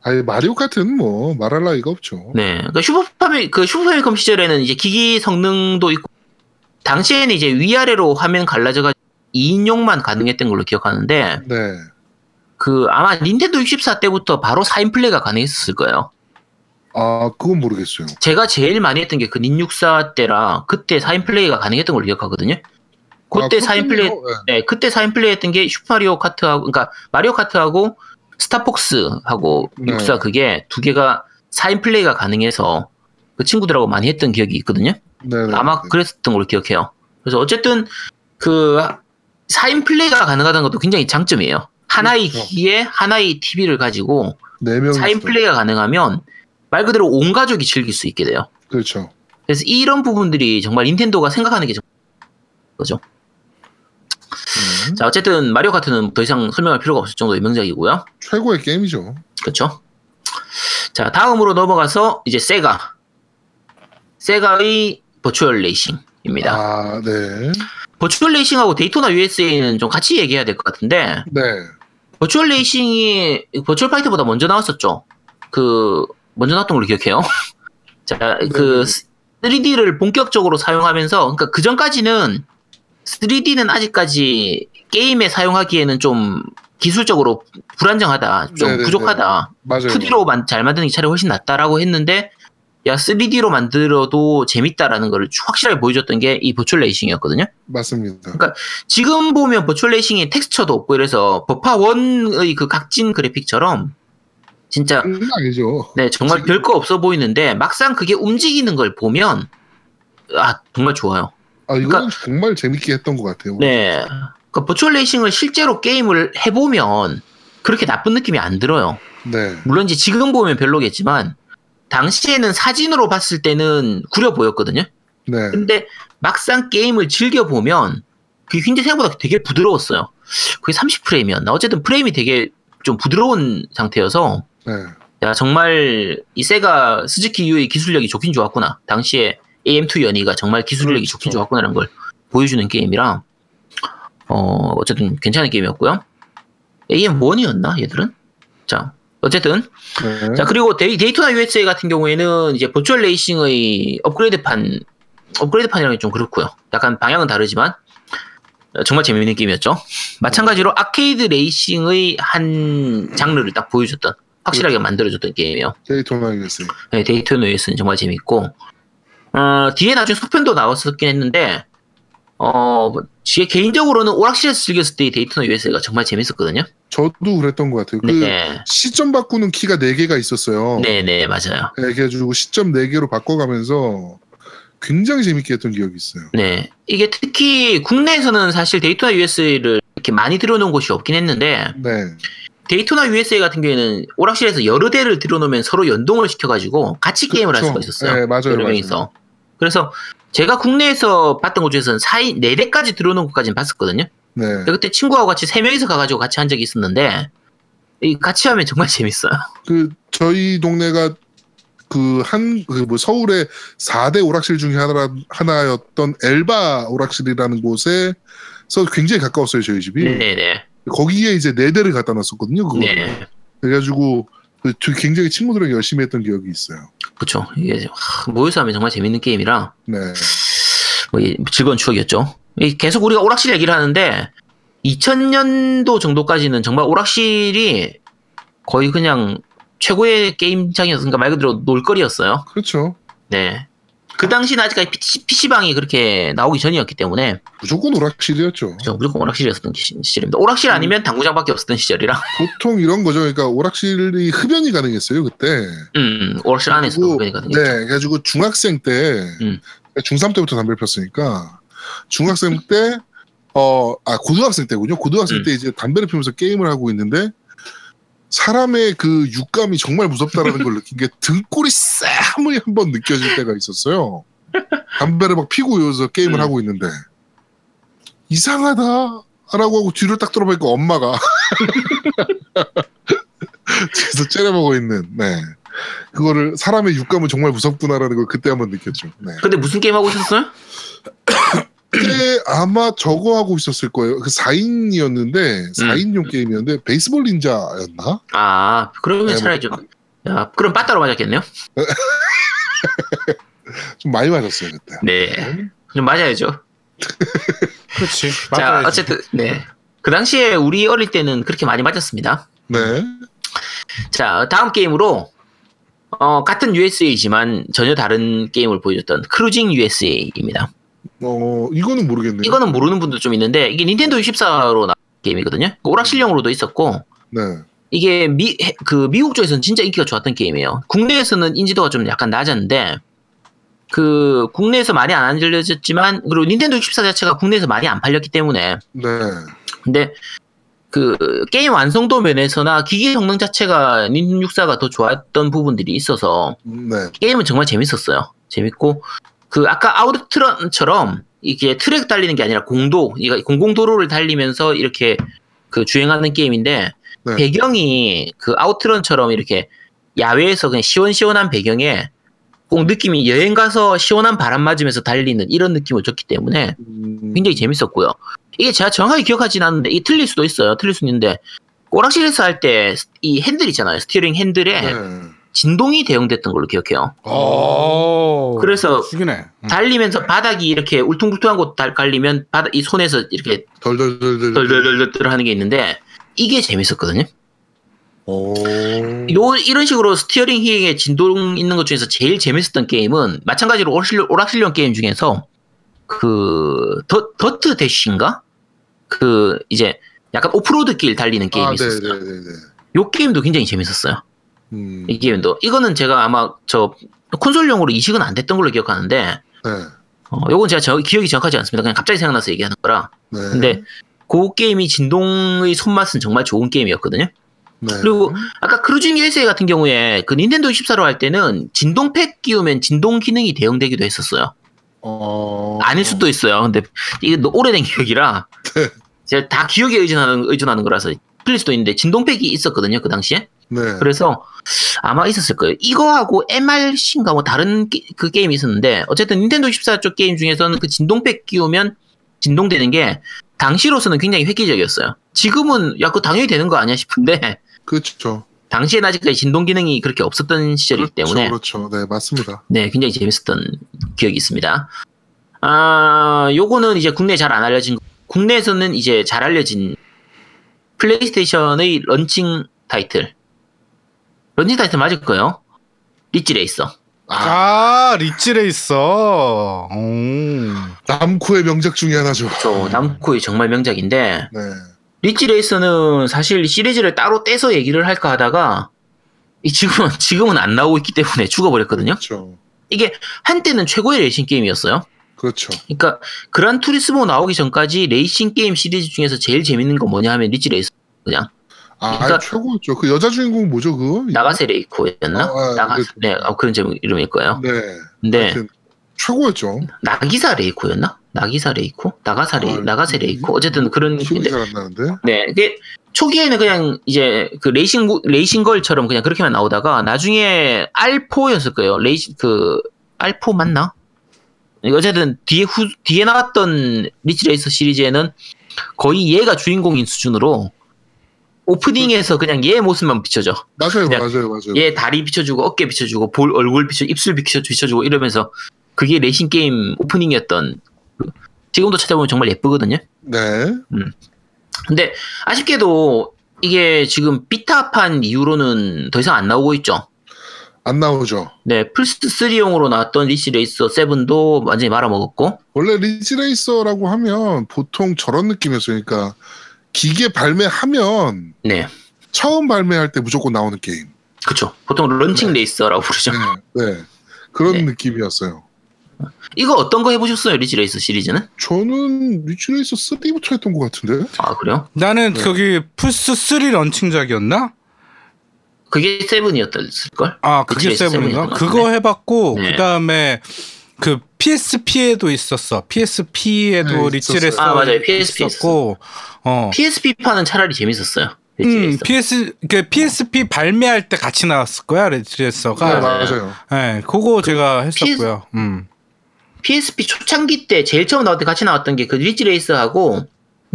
아니 마리오 카트는 뭐 말할 나위가 없죠. 네, 그러니까 슈퍼파미 그 슈퍼패미컴 시절에는 이제 기기 성능도 있고 당시에는 이제 위아래로 화면 갈라져가 2인용만 가능했던 걸로 기억하는데 네. 그 아마 닌텐도 64 때부터 바로 4인 플레이가 가능했을 거예요. 아 그건 모르겠어요. 제가 제일 많이 했던 게 그 닌64 때라 그때 4인 플레이가 가능했던 걸로 기억하거든요. 그때 아, 4인 플레이 그렇군요. 네, 그때 4인 플레이 했던 게 슈퍼마리오 카트하고 그러니까 마리오 카트하고 스타폭스하고 네. 64 그게 두 개가 4인 플레이가 가능해서 그 친구들하고 많이 했던 기억이 있거든요. 네, 네. 아마 그랬었던 걸로 기억해요. 그래서 어쨌든 그 4인 플레이가 가능하다는 것도 굉장히 장점이에요. 하나의 그렇죠. 기기에 하나의 TV를 가지고 네 4인 플레이가 가능하면 말 그대로 온 가족이 즐길 수 있게 돼요. 그렇죠. 그래서 이런 부분들이 정말 닌텐도가 생각하는 게 정- 거죠. 네. 자, 어쨌든 마리오 카트는 더 이상 설명할 필요가 없을 정도의 명작이고요. 최고의 게임이죠. 그렇죠. 자, 다음으로 넘어가서 이제 세가. 세가의 Virtua Racing입니다. 아, 네. Virtua Racing하고 데이토나 USA는 좀 같이 얘기해야 될 것 같은데, 네. Virtua Racing이 Virtua Fighter보다 먼저 나왔었죠. 그, 먼저 나왔던 걸로 기억해요. [laughs] 자, 그, 3D를 본격적으로 사용하면서, 그러니까 그 전까지는 3D는 아직까지 게임에 사용하기에는 좀 기술적으로 불안정하다, 좀 네네네. 부족하다. 맞아요. 2D로 잘 만드는 게 차라리 훨씬 낫다라고 했는데 야 3D로 만들어도 재밌다라는 걸 확실하게 보여줬던 게 이 버추얼 레이싱이었거든요. 맞습니다. 지금 보면 버추얼 레이싱에 텍스처도 없고 이래서 버파 1의 그 각진 그래픽처럼 진짜 장난 아니죠. 네 정말 별거 없어 보이는데 막상 그게 움직이는 걸 보면 아 정말 좋아요. 아, 이거는 그러니까- 정말 재밌게 했던 것 같아요. 네. 그 Virtua Racing을 실제로 게임을 해보면 그렇게 나쁜 느낌이 안 들어요. 네. 물론 이제 지금 보면 별로겠지만 당시에는 사진으로 봤을 때는 구려 보였거든요. 네. 근데 막상 게임을 즐겨 보면 그게 굉장히 생각보다 되게 부드러웠어요. 그게 30프레임이었나? 어쨌든 프레임이 되게 좀 부드러운 상태여서 네. 야 정말 이 세가 스즈키 유의 기술력이 좋긴 좋았구나. 당시에 AM2 연이가 정말 기술력이 그렇죠. 좋긴 좋았구나라는 걸 보여주는 게임이라 어 어쨌든 괜찮은 게임이었고요. AM1이었나 얘들은? 자 어쨌든 네. 자 그리고 데이, Daytona USA 같은 경우에는 이제 Virtua Racing의 업그레이드판 업그레이드판이라는 게좀 그렇고요. 약간 방향은 다르지만 어, 정말 재미있는 게임이었죠. 마찬가지로 아케이드 레이싱의 한 장르를 딱 보여줬던 확실하게 만들어줬던 게임이에요. Daytona USA. 네, Daytona US는 정말 재밌고 어, 뒤에 나중에 속편도 나왔었긴 했는데 어, 제 개인적으로는 오락실에서 즐겼을 때 데이토나 US가 정말 재밌었거든요. 저도 그랬던 것 같아요. 그 네, 시점 바꾸는 키가 4개가 있었어요. 네, 네, 맞아요. 네, 그래가지고 시점 4개로 바꿔가면서 굉장히 재밌게 했던 기억이 있어요. 네. 이게 특히 국내에서는 사실 데이토나 USA를 이렇게 많이 들여놓은 곳이 없긴 했는데, 네. 데이토나 USA 같은 경우에는 오락실에서 여러 대를 들여놓으면 서로 연동을 시켜가지고 같이 게임을 할 수가. 있었어요. 네, 맞아요, 여러 맞아요. 명이서. 그래서 제가 국내에서 봤던 곳 중에서는 4인, 4대까지 들여놓은 곳까지는 봤었거든요. 네. 그때 친구하고 같이 3명이서 가가지고 같이 한 적이 있었는데, 이 같이 하면 정말 [laughs] 재밌어요. 그 저희 동네가 그 한 그 뭐 서울의 4대 오락실 중에 하나 하나였던 엘바 오락실이라는 곳에서 굉장히 가까웠어요 저희 집이 네네. 거기에 이제 네 대를 갖다 놨었거든요 그거 네. 그래가지고 그 저- 굉장히 친구들이랑 열심히 했던 기억이 있어요 그쵸. 이게 하, 모여서 하면 정말 재밌는 게임이라, 네뭐 이- 즐거운 추억이었죠. 이 계속 우리가 오락실 얘기를 하는데 2000년도 정도까지는 정말 오락실이 거의 그냥 최고의 게임장이었으니까 말 그대로 놀거리였어요. 그렇죠 네. 그 당시는 아직까지 PC, 방이 그렇게 나오기 전이었기 때문에. 무조건 오락실이었죠. 저 무조건 오락실이었던 시- 시절입니다. 오락실 아니면 당구장밖에 없었던 시절이라. 보통 이런 거죠. 그러니까 오락실이 흡연이 가능했어요 그때. 음, 오락실 안에서 그리고- 그러니까 네, 그래가지고 중학생 때, 음. 중3 때부터 담배를 폈으니까, 중학생 때, 어, 아, 고등학생 때군요. 고등학생 음. 때 이제 담배를 피우면서 게임을 하고 있는데, 사람의 그 육감이 정말 무섭다라는 걸 느낀 게 등골이 쌈이 한번 느껴질 때가 있었어요. 담배를 막 피고 여기서 게임을 음. 하고 있는데, 이상하다. 라고 하고 뒤를 딱 돌아보니까 엄마가 [laughs] 뒤에서 째려보고 있는, 네. 그거를 사람의 육감은 정말 무섭구나라는 걸 그때 한번 느꼈죠. 네. 근데 무슨 게임 하고 있었어요? [coughs] 그때 아마 저거 하고 있었을 거예요. 그 4인이었는데 4인용 게임이었는데 베이스볼 닌자였나? 아, 그러면 네, 차라리 뭐- 좀, 야, 그럼 빠따로 맞았겠네요? [laughs] 좀 많이 맞았어요 그때. 네. 좀 맞아야죠. 그렇지. 자, 맞아야지. 어쨌든, 네. 그 당시에 우리 어릴 때는 그렇게 많이 맞았습니다. 네. 자, 다음 게임으로, 어, 같은 USA지만 전혀 다른 게임을 보여줬던 크루징 USA입니다. 어 이거는 모르겠네요. 이거는 모르는 분도 좀 있는데, 이게 닌텐도 64로 나온 게임이거든요. 그 오락실용으로도 있었고, 네. 이게 미, 해- 그 미국 쪽에서는 진짜 인기가 좋았던 게임이에요. 국내에서는 인지도가 좀 약간 낮았는데 그 국내에서 많이 안 알려졌지만 그리고 닌텐도 64 자체가 국내에서 많이 안 팔렸기 때문에 네. 근데 그 게임 완성도 면에서나 기기 성능 자체가 닌텐도 64가 더 좋았던 부분들이 있어서 네. 게임은 정말 재밌었어요. 재밌고 그 아까 아우트런처럼 이게 트랙 달리는 게 아니라 공도, 공공도로를 달리면서 이렇게 그 주행하는 게임인데 네. 배경이 그 아우트런처럼 이렇게 야외에서 그냥 시원시원한 배경에 꼭 느낌이 여행 가서 시원한 바람 맞으면서 달리는 이런 느낌을 줬기 때문에 음, 굉장히 재밌었고요. 이게 제가 정확하게 기억하진 않는데 이 틀릴 수도 있어요. 틀릴 수도 있는데 오락실에서 할 때 이 핸들 있잖아요. 스티어링 핸들에 네. 진동이 대응됐던 걸로 기억해요. 오. 그래서. 응. 달리면서 바닥이 이렇게 울퉁불퉁한 곳 달- 깔리면 바닥 이 손에서 이렇게 덜덜덜덜. 덜덜덜덜 하는 게 있는데 이게 재밌었거든요. 오. 요 이런 식으로 스티어링 휠에 진동 있는 것 중에서 제일 재밌었던 게임은 마찬가지로 오락실, 오락실용 게임 중에서 그 더, Dirt Dash인가? 그 이제 약간 오프로드 길 달리는 게임이 아, 있었어요. 네네네네. 요 게임도 굉장히 재밌었어요. 음, 이 게임도 이거는 제가 아마 저 콘솔용으로 이식은 안 됐던 걸로 기억하는데 네. 어, 요건 제가 저, 기억이 정확하지 않습니다. 그냥 갑자기 생각나서 얘기하는 거라. 네. 근데 그 게임이 진동의 손맛은 정말 좋은 게임이었거든요. 네. 그리고 아까 Cruis'n USA 같은 경우에 그 닌텐도 64로 할 때는 진동팩 끼우면 진동 기능이 대응되기도 했었어요. 어. 아닐 수도 있어요. 근데 이게 오래된 기억이라 네. 제가 다 기억에 의존하는 의존하는 거라서 틀릴 수도 있는데 진동팩이 있었거든요 그 당시에. 네. 그래서 아마 있었을 거예요. 이거하고 MRC인가 뭐 다른 게- 그 게임이 있었는데 어쨌든 닌텐도 14쪽 게임 중에서는 그 진동팩 끼우면 진동되는 게 당시로서는 굉장히 획기적이었어요. 지금은 야 그거 당연히 되는 거 아니야 싶은데 그렇죠. 당시엔 아직까지 진동 기능이 그렇게 없었던 시절이기 때문에 그렇죠. 네, 맞습니다. 네 굉장히 재밌었던 기억이 있습니다. 아 요거는 이제 국내에 잘안 알려진 거- 국내에서는 이제 잘 알려진 플레이스테이션의 런칭 타이틀 런칭 타이틀 맞을 거예요. 리치 레이서. 아, 아, 리치 레이서. 오. 남코의 명작 중에 하나죠. 저 남코의 정말 명작인데 네. 리치 레이서는 사실 시리즈를 따로 떼서 얘기를 할까 하다가 이 지금은 지금은 안 나오고 있기 때문에 죽어버렸거든요. 그렇죠. 이게 한때는 최고의 레이싱 게임이었어요. 그렇죠. 그러니까 Gran Turismo 나오기 전까지 레이싱 게임 시리즈 중에서 제일 재밌는 건 뭐냐 하면 Ridge Racer 그냥 아, 그러니까- 최고였죠. 그 여자 주인공 뭐죠, 그거? 나가세 레이코였나? 아, 아, 나가 그- 네 어, 그런 제목 이름일 거예요. 네. 근데 최고였죠. 나기사 레이코였나? 나기사 레이코? 나가사 레이 아, 나가세 레이코 어쨌든 그런 기억이 잘 안 나는데. 네, 이게 초기에는 그냥 이제 그 레이싱 레이싱 걸처럼 그냥 그렇게만 나오다가 나중에 R4였을 거예요. 레이싱 그 R4 맞나? 어쨌든 뒤에 후 뒤에 나왔던 Ridge Racer 시리즈에는 거의 얘가 주인공인 수준으로 오프닝에서 그냥 얘 모습만 비춰져. 맞아요, 맞아요, 맞아요. 얘 다리 비춰주고 어깨 비춰주고 볼 얼굴 비춰 입술 비춰 비춰주고 이러면서 그게 레이싱 게임 오프닝이었던. 그- 지금도 찾아보면 정말 예쁘거든요. 네. 근데 아쉽게도 이게 지금 비타판 이후로는 더 이상 안 나오고 있죠. 안 나오죠. 네, 플스3용으로 나왔던 Ridge Racer 7도 완전히 말아먹었고, 원래 Ridge Racer라고 하면 보통 저런 느낌이었어요. 그러니까 기계 발매하면 네, 처음 발매할 때 무조건 나오는 게임. 그쵸. 보통 런칭 네. 레이서라고 부르죠. 네. 네. 그런 네. 느낌이었어요. 이거 어떤 거 해보셨어요, Ridge Racer 시리즈는? 저는 Ridge Racer 3부터 했던 것 같은데. 아, 그래요? 나는 네. 거기 플스 3 런칭작이었나? 그게 7이었을걸? 아, 그게 Ridge Racer 7인가? 그거. 해봤고 네. 그다음에 그 PSP에도 있었어. PSP에도 네, Ridge 있었어요. Racer 아, 맞아요. PSP 있었고, 어. PSP판은 차라리 재밌었어요. 음. PS 그 PSP 발매할 때 같이 나왔을 거야 리치 레이서가. 네, 맞아요. 네, 그거 제가 했었고요. 음. PSP 초창기 때 제일 처음 나올 때 같이 나왔던 게 그 Ridge Racer하고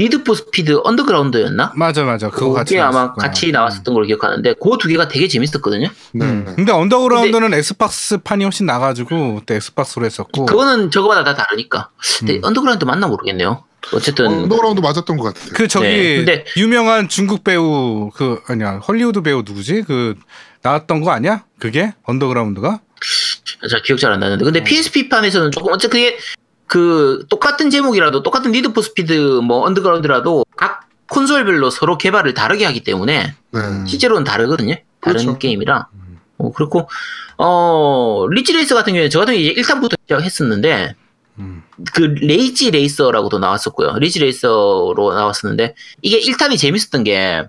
Need for Speed Underground였나? 맞아 맞아. 그거 같이 아마 거야. 같이 나왔었던 걸로 기억하는데 그 두 개가 되게 재밌었거든요. 네. 음. 근데 Underground는 엑스박스 판이 훨씬 나가지고 그때 엑스박스로 했었고. 그거는 저거마다 다 다르니까. 근데 음. 언더그라운드 맞나 모르겠네요. 어쨌든 언더그라운드 맞았던 것 같아요. 그 저기 네, 근데- 유명한 중국 배우 그 아니야 헐리우드 배우 누구지 그 나왔던 거 아니야? 그게 Underground가? 잘 기억 잘 안 나는데 근데 음. PSP판에서는 조금 어쨌든 그게 그 똑같은 제목이라도 똑같은 Need for Speed 뭐 Underground라도 각 콘솔별로 서로 개발을 다르게 하기 때문에 네. 실제로는 다르거든요. 다른 그렇죠. 게임이라. 어, 그렇고 어 Ridge Racer 같은 경우에 저 같은 경우에 이제 1탄부터 시작했었는데 음. 그 Rage Racer라고도 나왔었고요. Ridge Racer로 나왔었는데 이게 1탄이 재밌었던 게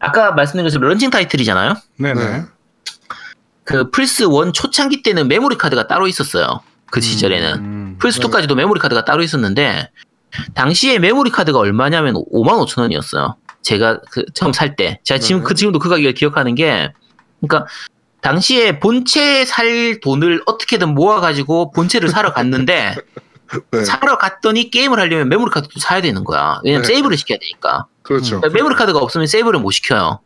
아까 말씀드린 것처럼 런칭 타이틀이잖아요. 네네. 네. 그 플스 1 초창기 때는 메모리 카드가 따로 있었어요. 그 시절에는. 음. 플스 2까지도 메모리 카드가 따로 있었는데 당시에 메모리 카드가 얼마냐면 5만 5천 원이었어요. 제가 그 처음 살 때. 제가 지금 네. 그 지금도 그 가격을 기억하는 게 그러니까 당시에 본체 살 돈을 어떻게든 모아가지고 본체를 사러 갔는데 [laughs] 네. 사러 갔더니 게임을 하려면 메모리 카드도 사야 되는 거야. 왜냐면 네. 세이브를 시켜야 되니까. 그렇죠. 그러니까 메모리 카드가 없으면 세이브를 못 시켜요.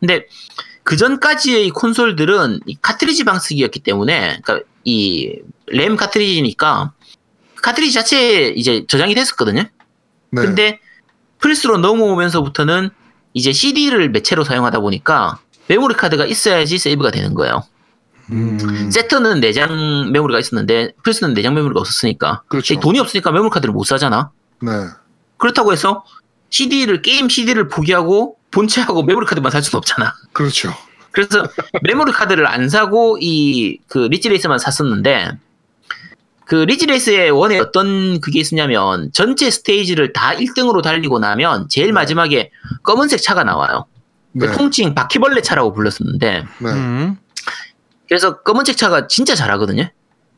근데 그 전까지의 콘솔들은 이 카트리지 방식이었기 때문에, 그러니까 이 램 카트리지니까 카트리지 자체에 이제 저장이 됐었거든요. 네. 근데 플스로 넘어오면서부터는 이제 CD를 매체로 사용하다 보니까 메모리 카드가 있어야지 세이브가 되는 거예요. 음, 새턴은 내장 메모리가 있었는데 플스는 내장 메모리가 없었으니까 그렇죠. 돈이 없으니까 메모리 카드를 못 사잖아. 네. 그렇다고 해서 CD를 게임 CD를 포기하고 본체하고 메모리 카드만 살 수는 없잖아. 그렇죠. 그래서 메모리 카드를 안 사고 이 그 릿지 레이서만 샀었는데 그 릿지레이서 원에 어떤 그게 있었냐면 전체 스테이지를 다 1등으로 달리고 나면 제일 마지막에 검은색 차가 나와요. 그 네. 통칭 바퀴벌레 차라고 불렀었는데 네. 음. 그래서 검은색 차가 진짜 잘하거든요.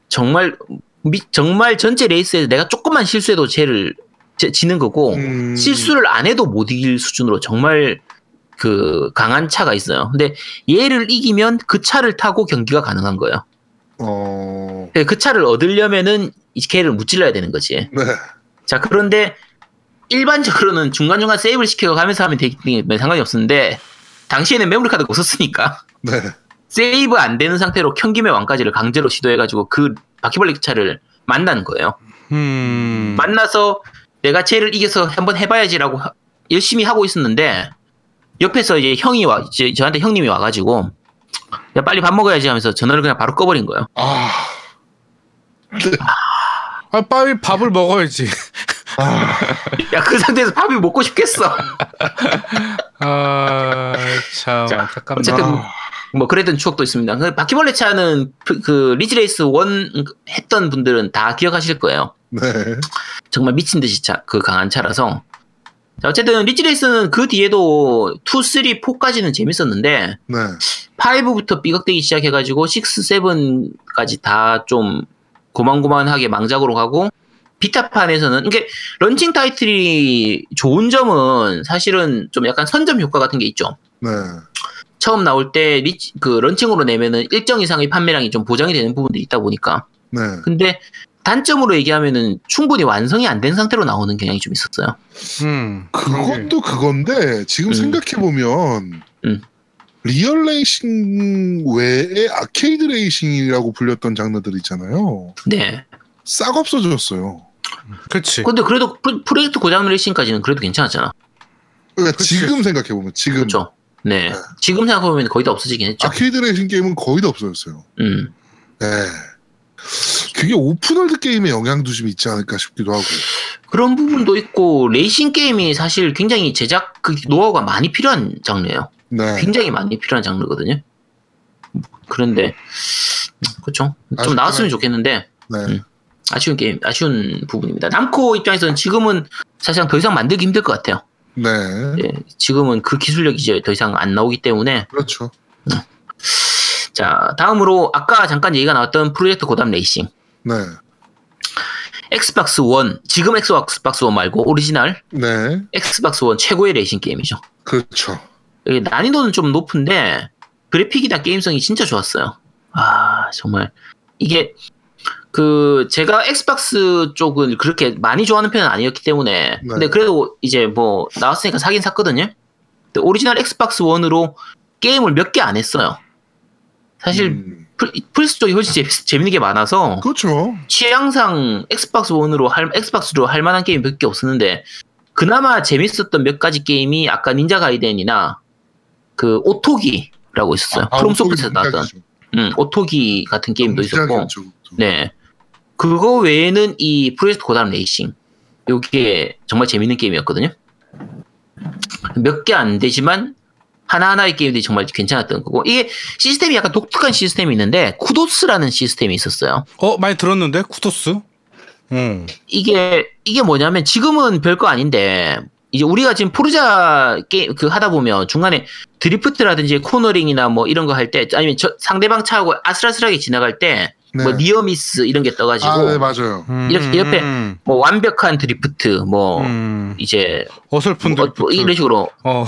정말 미- 정말 전체 레이스에서 내가 조금만 실수해도 쟤를 쟤- 지는 거고 음, 실수를 안 해도 못 이길 수준으로 정말 그 강한 차가 있어요. 근데 얘를 이기면 그 차를 타고 경기가 가능한 거예요. 어, 그 차를 얻으려면은 이 걔를 무찔러야 되는 거지. 네. 자 그런데 일반적으로는 중간중간 세이브를 시켜가면서 하면 되기 때문에 상관이 없었는데 당시에는 메모리 카드가 없었으니까 [laughs] 네. 세이브 안 되는 상태로 현김의 왕까지를 강제로 시도해가지고 그 바퀴벌레 차를 만난 거예요. 음. 만나서 내가 쟤를 이겨서 한번 해봐야지라고 하- 열심히 하고 있었는데 옆에서 이제 형이 와 이제 저한테 형님이 와가지고 야 빨리 밥 먹어야지 하면서 전화를 그냥 바로 꺼버린 거예요. 아, 아, 빨리 밥을 먹어야지. 아, 야그 상태에서 밥이 먹고 싶겠어. 아, 참 자. 어쨌든 아. 뭐 그랬던 추억도 있습니다. 그 바퀴벌레 차는 그- 그 릿지레이서 원 했던 분들은 다 기억하실 거예요. 네. 정말 미친 듯이 차, 그 강한 차라서. 자, 어쨌든 릿지레이서는 그 뒤에도 2, 3, 4까지는 재밌었는데 네. 5부터 삐걱대기 시작해가지고 6, 7까지 다 좀 고만고만하게 망작으로 가고 비타판에서는 이게 런칭 타이틀이 좋은 점은 사실은 좀 약간 선점 효과 같은 게 있죠. 네. 처음 나올 때 그 런칭으로 내면은 일정 이상의 판매량이 좀 보장이 되는 부분들이 있다 보니까. 네. 근데 단점으로 얘기하면은 충분히 완성이 안 된 상태로 나오는 경향이 좀 있었어요. 음. 그것도 그건데 지금 음. 생각해 보면 음. 리얼 레이싱 외에 아케이드 레이싱이라고 불렸던 장르들 있잖아요. 네. 싹 없어졌어요. 그렇지. 근데 그래도 프로- 프로젝트 고담 레이싱까지는 그래도 괜찮았잖아. 그러니까 그치. 지금 생각해 보면 지금 그렇죠. 네. 네. 지금 생각해 보면 거의 다 없어지긴 했죠. 아케이드 레이싱 게임은 거의 다 없어졌어요. 음. 네. 그게 open world 게임에 영향도 좀 있지 않을까 싶기도 하고. 그런 부분도 있고, 레이싱 게임이 사실 굉장히 제작 그 노하우가 많이 필요한 장르예요. 네. 굉장히 많이 필요한 장르거든요. 그런데, 그렇죠. 좀. 나왔으면 좋겠는데, 네. 음. 아쉬운 게임, 아쉬운 부분입니다. 남코 입장에서는 지금은 사실상 더 이상 만들기 힘들 것 같아요. 네. 예, 지금은 그 기술력이 이제 더 이상 안 나오기 때문에 그렇죠. 자 다음으로 아까 잠깐 얘기가 나왔던 프로젝트 고담 레이싱 네. 엑스박스 원 지금 엑스박스 원 말고 오리지널 네. 엑스박스 원 최고의 레이싱 게임이죠. 그렇죠. 난이도는 좀 높은데 그래픽이나 게임성이 진짜 좋았어요. 아 정말 이게 그 제가 엑스박스 쪽은 그렇게 많이 좋아하는 편은 아니었기 때문에 네. 근데 그래도 이제 뭐 나왔으니까 사긴 샀거든요. 근데 오리지널 엑스박스 원으로 게임을 몇 개 안 했어요. 사실 음, 플, 플스 쪽이 훨씬 재밌, 재밌는 게 많아서 그렇죠. 취향상 엑스박스 원으로 할 엑스박스로 할 만한 게임 몇개 없었는데 그나마 재밌었던 몇 가지 게임이 아까 닌자 가이덴이나 그 오토기라고 있었어요. 아, 프롬 소프트에서 나왔던. 음, 오토기 같은 게임도 있었고 무지하겠죠, 그것도. 네 그거 외에는 이 프로젝트 고담 레이싱 요게 정말 재밌는 게임이었거든요. 몇 개 안 되지만 하나하나의 게임들이 정말 괜찮았던 거고 이게 시스템이 약간 독특한 시스템이 있는데 kudos라는 시스템이 있었어요. 어 많이 들었는데 kudos. 음. 이게 이게 뭐냐면 지금은 별거 아닌데 이제 우리가 지금 포르자 게임 그 하다 보면 중간에 드리프트라든지 코너링이나 뭐 이런 거 할 때 아니면 저 상대방 차하고 아슬아슬하게 지나갈 때뭐 네. near miss 이런 게 떠가지고 아, 네, 맞아요. 이렇게 옆에 음. 뭐 완벽한 드리프트 뭐 음. 이제 어설픈 뭐, 드리프트. 뭐 이런 식으로 어.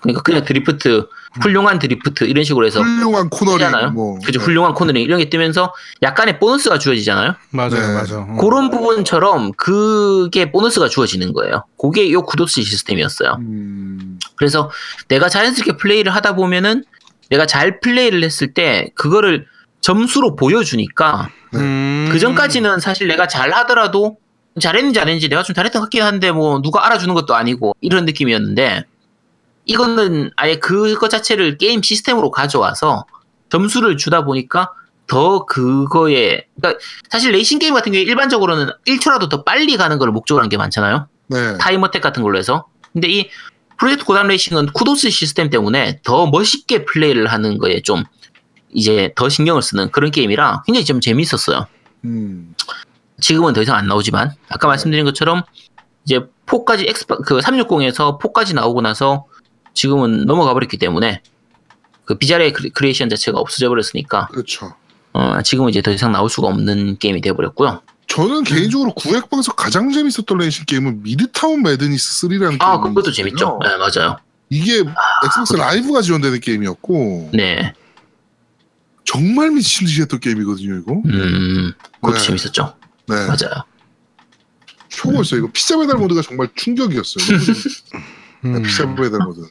그러니까 그냥 드리프트 훌륭한 드리프트 이런 식으로 해서 훌륭한 코너링. 뭐. 그죠 네. 훌륭한 코너링 이런 게 뜨면서 약간의 보너스가 주어지잖아요. 맞아요, 네. 맞아. 어. 그런 부분처럼 그게 보너스가 주어지는 거예요. 그게 요 구도스 시스템이었어요. 음, 그래서 내가 자연스럽게 플레이를 하다 보면은 내가 잘 플레이를 했을 때 그거를 점수로 보여주니까 음. 그 전까지는 사실 내가 잘 하더라도 잘했는지 안 했는지 내가 좀 잘했던 것 같긴 한데 뭐 누가 알아주는 것도 아니고 이런 느낌이었는데 이거는 아예 그거 자체를 게임 시스템으로 가져와서 점수를 주다 보니까 더 그거에 그러니까 사실 레이싱 게임 같은 경우에 일반적으로는 1초라도 더 빨리 가는 걸 목적으로 한게 많잖아요. 네. time attack 같은 걸로 해서. 근데 이 프로젝트 고담 레이싱은 kudos 시스템 때문에 더 멋있게 플레이를 하는 거에 좀 이제 더 신경을 쓰는 그런 게임이라 굉장히 좀 재밌었어요. 음, 지금은 더 이상 안 나오지만 아까 말씀드린 것처럼 이제 4까지 엑스파 그 360에서 4까지 나오고 나서 지금은 넘어가 버렸기 때문에 그 크리- 크리에이션 자체가 없어져 버렸으니까 그렇죠. 어, 지금은 이제 더 이상 나올 수가 없는 게임이 되어 버렸고요. 저는 개인적으로 구엑박에서 가장 재밌었던 레이싱 게임은 미드타운 매드니스 3라는 아, 게임이 그것도 있었거든요. 재밌죠. 네, 맞아요. 이게 엑스박스 라이브가 지원되는 게임이었고 네. 정말 미친 듯이 했던 게임이거든요, 이거. 음. 그것도 네. 재밌었죠. 네. 맞아요. 초보였어요. 이거 피자 배달 모드가 정말 충격이었어요. 음. [laughs] 네, 피자 배달 모드.